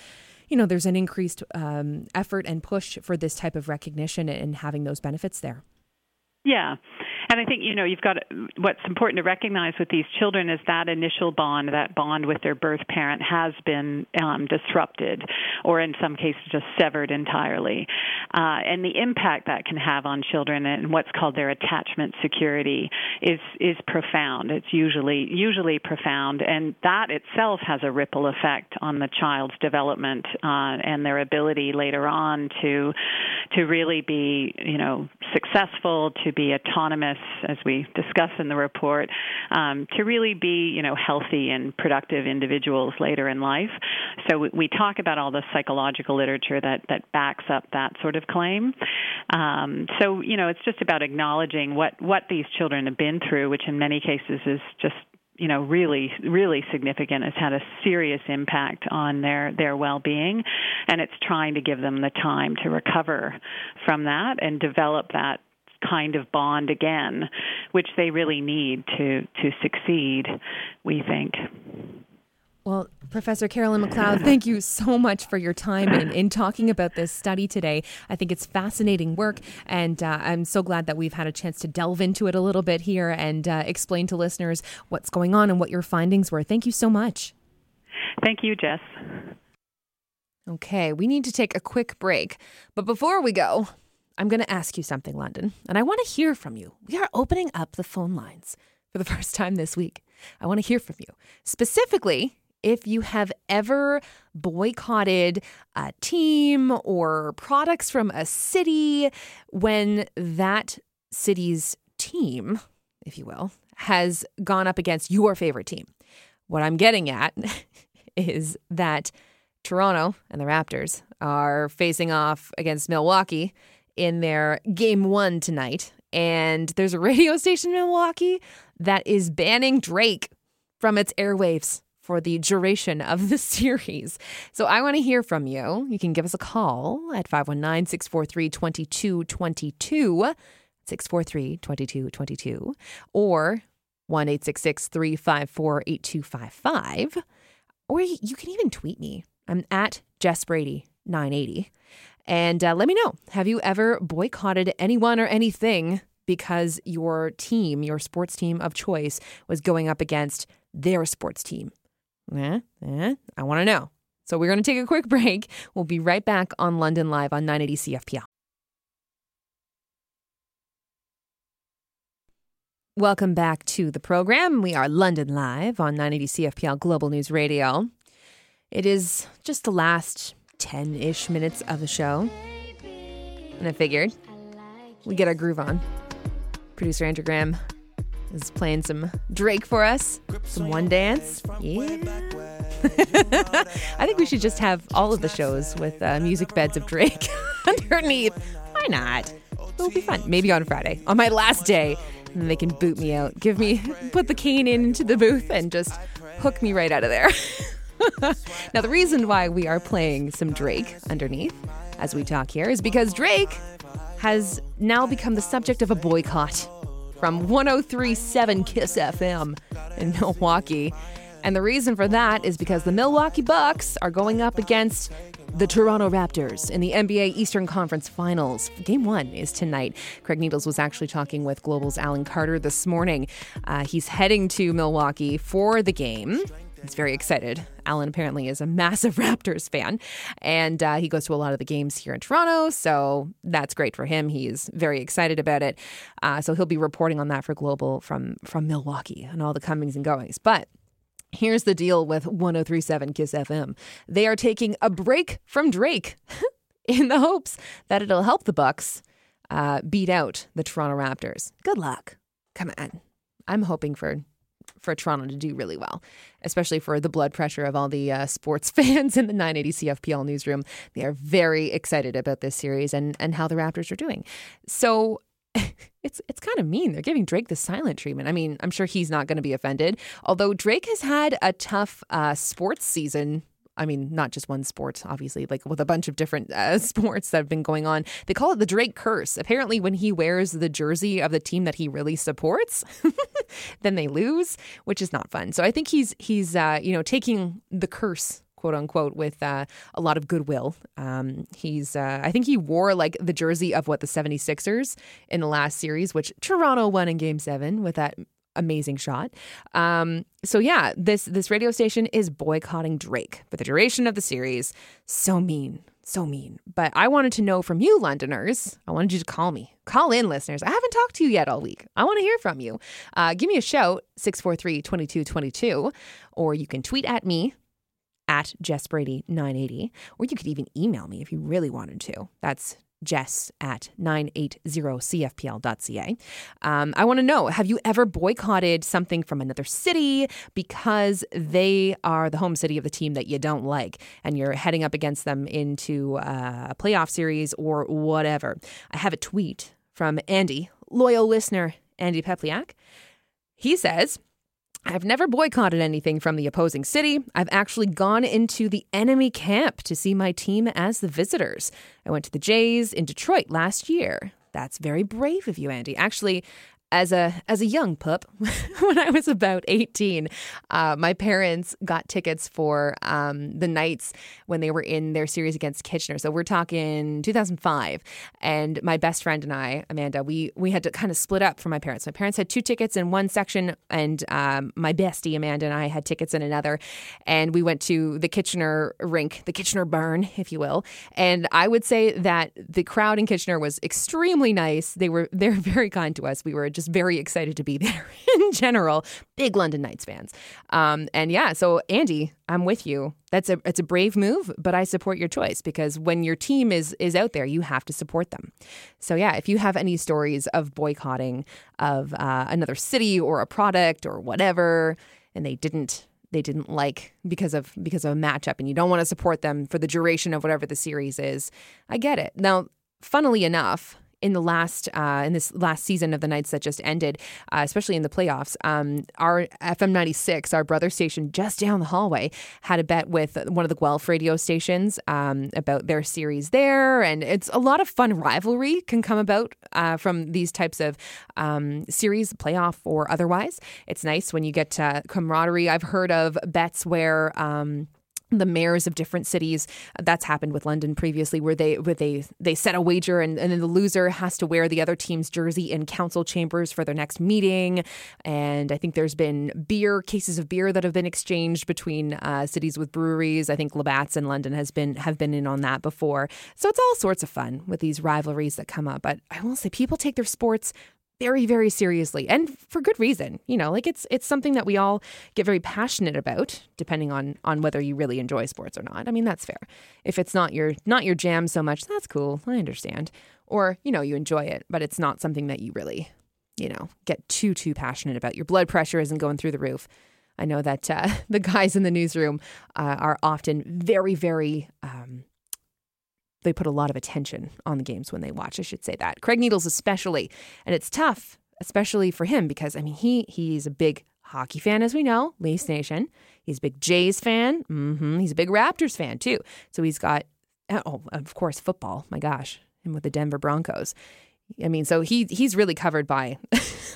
you know, there's an increased um, effort and push for this type of recognition and having those benefits there. Yeah. And I think, you know, you've got what's important to recognize with these children is that initial bond, that bond with their birth parent has been um, disrupted or in some cases just severed entirely. Uh, and the impact that can have on children and what's called their attachment security is, is profound. It's usually, usually profound. And that itself has a ripple effect on the child's development uh, and their ability later on to, to really be, you know, successful, to be autonomous, as we discuss in the report, um, to really be, you know, healthy and productive individuals later in life. So we, we talk about all the psychological literature that that backs up that sort of claim. Um, so you know, it's just about acknowledging what what these children have been through, which in many cases is just you know really really significant has had a serious impact on their their well-being and it's trying to give them the time to recover from that and develop that kind of bond again which they really need to to succeed we think Well, Professor Carolyn McLeod, thank you so much for your time in, in talking about this study today. I think it's fascinating work, and uh, I'm so glad that we've had a chance to delve into it a little bit here and uh, explain to listeners what's going on and what your findings were. Thank you so much. Thank you, Jess. Okay, we need to take a quick break. But before we go, I'm going to ask you something, London, and I want to hear from you. We are opening up the phone lines for the first time this week. I want to hear from you. Specifically, if you have ever boycotted a team or products from a city when that city's team, if you will, has gone up against your favorite team. What I'm getting at is that Toronto and the Raptors are facing off against Milwaukee in their game one tonight. And there's a radio station in Milwaukee that is banning Drake from its airwaves for the duration of the series. So I want to hear from you. You can give us a call at 519 643 2222, 643 2222, or 1 354 8255. Or you can even tweet me. I'm at Jess Brady 980. And uh, let me know have you ever boycotted anyone or anything because your team, your sports team of choice, was going up against their sports team? Eh, I want to know. So we're going to take a quick break. We'll be right back on London Live on 980 CFPL. Welcome back to the program. We are London Live on 980 CFPL Global News Radio. It is just the last 10 ish minutes of the show. And I figured we get our groove on. Producer Andrew Graham is playing some Drake for us, some One Dance. Yeah. I think we should just have all of the shows with uh, music beds of Drake underneath. Why not? It'll be fun. Maybe on Friday, on my last day, and they can boot me out. Give me, put the cane in into the booth and just hook me right out of there. now, the reason why we are playing some Drake underneath as we talk here is because Drake has now become the subject of a boycott from 1037 Kiss FM in Milwaukee. And the reason for that is because the Milwaukee Bucks are going up against the Toronto Raptors in the NBA Eastern Conference Finals. Game one is tonight. Craig Needles was actually talking with Global's Alan Carter this morning. Uh, he's heading to Milwaukee for the game. He's very excited. Alan apparently is a massive Raptors fan, and uh, he goes to a lot of the games here in Toronto. So that's great for him. He's very excited about it. Uh, so he'll be reporting on that for Global from from Milwaukee and all the comings and goings. But here's the deal with 1037 Kiss FM. They are taking a break from Drake in the hopes that it'll help the Bucks uh, beat out the Toronto Raptors. Good luck. Come on. I'm hoping for for Toronto to do really well, especially for the blood pressure of all the uh, sports fans in the 980 CFPL newsroom. They are very excited about this series and and how the Raptors are doing. So it's it's kind of mean. They're giving Drake the silent treatment. I mean, I'm sure he's not going to be offended. Although Drake has had a tough uh, sports season I mean, not just one sport, obviously, like with a bunch of different uh, sports that have been going on. They call it the Drake curse. Apparently, when he wears the jersey of the team that he really supports, then they lose, which is not fun. So I think he's he's uh, you know taking the curse quote unquote, with uh, a lot of goodwill. Um, he's, uh, I think he wore like the jersey of what the 76ers in the last series, which Toronto won in game seven with that amazing shot. Um, so yeah, this this radio station is boycotting Drake for the duration of the series. So mean, so mean. But I wanted to know from you, Londoners. I wanted you to call me. Call in, listeners. I haven't talked to you yet all week. I want to hear from you. Uh, give me a shout, 643-2222, or you can tweet at me at Jess Brady 980, or you could even email me if you really wanted to. That's jess at 980cfpl.ca. Um, I want to know have you ever boycotted something from another city because they are the home city of the team that you don't like and you're heading up against them into uh, a playoff series or whatever? I have a tweet from Andy, loyal listener Andy Pepliak. He says, I've never boycotted anything from the opposing city. I've actually gone into the enemy camp to see my team as the visitors. I went to the Jays in Detroit last year. That's very brave of you, Andy. Actually, as a as a young pup, when I was about eighteen, uh, my parents got tickets for um, the Knights when they were in their series against Kitchener. So we're talking 2005, and my best friend and I, Amanda, we we had to kind of split up from my parents. My parents had two tickets in one section, and um, my bestie Amanda and I had tickets in another, and we went to the Kitchener rink, the Kitchener barn, if you will. And I would say that the crowd in Kitchener was extremely nice. They were they're very kind to us. We were just very excited to be there in general. Big London Knights fans. Um, and yeah, so Andy, I'm with you. That's a it's a brave move, but I support your choice because when your team is is out there, you have to support them. So yeah, if you have any stories of boycotting of uh, another city or a product or whatever, and they didn't they didn't like because of because of a matchup and you don't want to support them for the duration of whatever the series is. I get it. Now, funnily enough, in the last uh, in this last season of the Knights that just ended, uh, especially in the playoffs, um, our FM ninety six, our brother station just down the hallway, had a bet with one of the Guelph radio stations um, about their series there, and it's a lot of fun rivalry can come about uh, from these types of um, series, playoff or otherwise. It's nice when you get camaraderie. I've heard of bets where um, the mayors of different cities. That's happened with london previously where they where they they set a wager and, and then the loser has to wear the other team's jersey in council chambers for their next meeting. And i think there's been beer cases of beer that have been exchanged between uh, cities with breweries. I think labatt's in london has been have been in on that before. So it's all sorts of fun with these rivalries that come up. But i will say people take their sports very very seriously and for good reason you know like it's it's something that we all get very passionate about depending on on whether you really enjoy sports or not. I mean that's fair. If it's not your not your jam so much that's cool. I understand. Or you know you enjoy it but it's not something that you really you know get too too passionate about. Your blood pressure isn't going through the roof. I know that uh, the guys in the newsroom uh, are often very very um, they put a lot of attention on the games when they watch. I should say that. Craig Needles especially, and it's tough, especially for him because I mean he he's a big hockey fan as we know, Leafs Nation. He's a big Jays fan. Mm-hmm. He's a big Raptors fan too. So he's got oh of course football. My gosh, and with the Denver Broncos. I mean, so he he's really covered by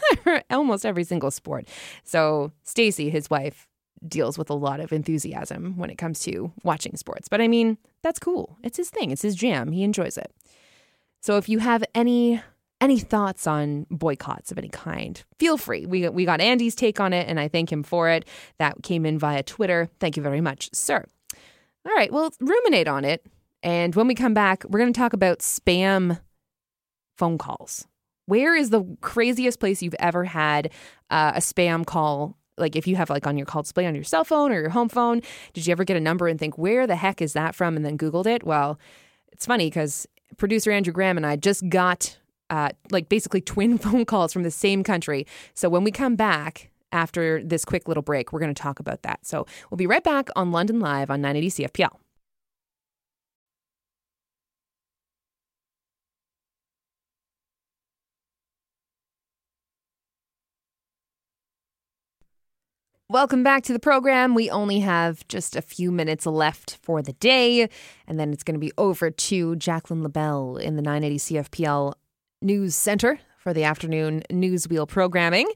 almost every single sport. So Stacy, his wife, deals with a lot of enthusiasm when it comes to watching sports. But I mean, that's cool. It's his thing. It's his jam. He enjoys it. So if you have any any thoughts on boycotts of any kind, feel free. We we got Andy's take on it and I thank him for it. That came in via Twitter. Thank you very much, sir. All right, well, ruminate on it. And when we come back, we're going to talk about spam phone calls. Where is the craziest place you've ever had uh, a spam call like if you have like on your call display on your cell phone or your home phone, did you ever get a number and think where the heck is that from and then googled it? Well, it's funny because producer Andrew Graham and I just got uh, like basically twin phone calls from the same country. So when we come back after this quick little break, we're going to talk about that. So we'll be right back on London Live on 980 CFPL. Welcome back to the program. We only have just a few minutes left for the day, and then it's going to be over to Jacqueline LaBelle in the 980 CFPL News Center for the afternoon news Newswheel programming,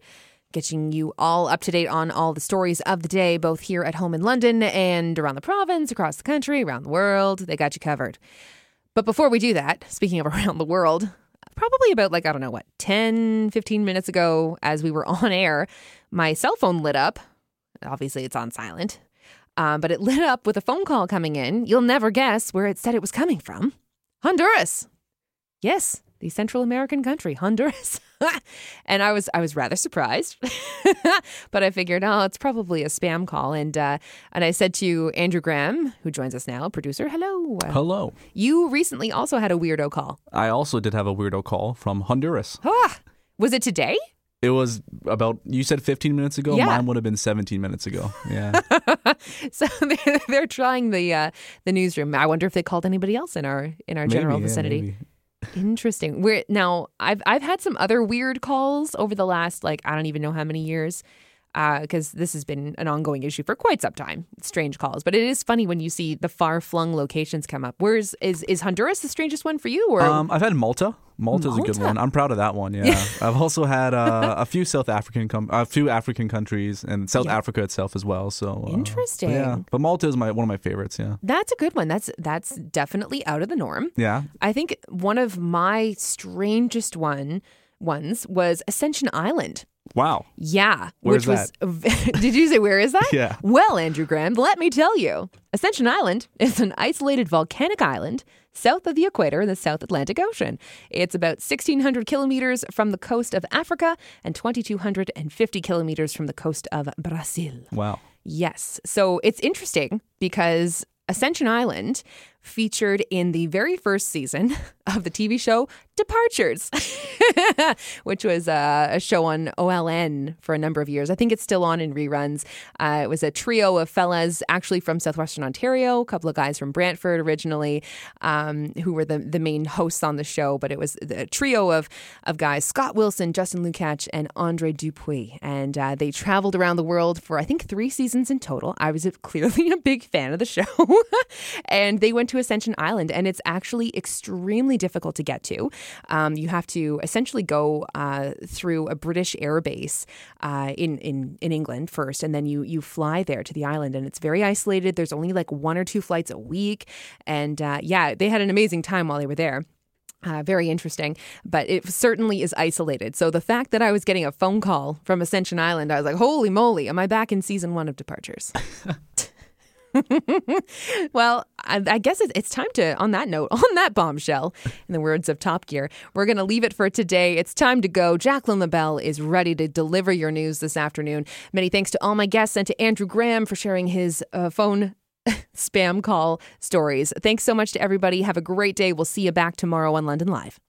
getting you all up to date on all the stories of the day, both here at home in London and around the province, across the country, around the world. They got you covered. But before we do that, speaking of around the world, probably about like, I don't know what, 10, 15 minutes ago, as we were on air, my cell phone lit up Obviously, it's on silent. Um, but it lit up with a phone call coming in. You'll never guess where it said it was coming from Honduras. Yes, the Central American country, Honduras. and I was I was rather surprised, but I figured, oh, it's probably a spam call. And uh, and I said to Andrew Graham, who joins us now, producer, hello. Hello. You recently also had a weirdo call. I also did have a weirdo call from Honduras. Ah, was it today? It was about you said 15 minutes ago. Yeah. Mine would have been 17 minutes ago. Yeah. so they're, they're trying the uh, the newsroom. I wonder if they called anybody else in our in our Maybe, general yeah, vicinity. maybe. Interesting. We're now I've I've had some other weird calls over the last like I don't even know how many years. Because this has been an ongoing issue for quite some time. Strange calls, but it is funny when you see the far flung locations come up. Where's is is Honduras the strangest one for you? Or Um, I've had Malta. Malta's a good one. I'm proud of that one. Yeah, I've also had uh, a few South African, com- a few African countries, and South Yeah. Africa itself as well. So uh, Interesting. Yeah, but Malta is my one of my favorites. Yeah, that's a good one. That's that's definitely out of the norm. yeah. I think one of my strangest one ones was Ascension Island. Wow. Yeah, Where's which was. did you say where is that? Yeah. Well, Andrew Graham, let me tell you, Ascension Island is an isolated volcanic island south of the equator in the South Atlantic Ocean. It's about 1,600 kilometers from the coast of Africa and 2,250 kilometers from the coast of Brazil. Wow. Yes. So it's interesting because Ascension Island featured in the very first season of the TV show Departures, which was uh, a show on OLN for a number of years. I think it's still on in reruns. Uh, it was a trio of fellas, actually from southwestern Ontario, a couple of guys from Brantford originally, um, who were the, the main hosts on the show. But it was a trio of, of guys Scott Wilson, Justin Lukach, and Andre Dupuis. And uh, they traveled around the world for, I think, three seasons in total. I was clearly a big fan of the show. and they went to Ascension Island, and it's actually extremely difficult to get to. Um, you have to essentially go uh, through a British air base uh, in, in in England first, and then you you fly there to the island, and it's very isolated. There's only like one or two flights a week, and uh, yeah, they had an amazing time while they were there. Uh, very interesting, but it certainly is isolated. So the fact that I was getting a phone call from Ascension Island, I was like, "Holy moly, am I back in season one of Departures?" well, I, I guess it's, it's time to, on that note, on that bombshell, in the words of Top Gear, we're going to leave it for today. It's time to go. Jacqueline LaBelle is ready to deliver your news this afternoon. Many thanks to all my guests and to Andrew Graham for sharing his uh, phone spam call stories. Thanks so much to everybody. Have a great day. We'll see you back tomorrow on London Live.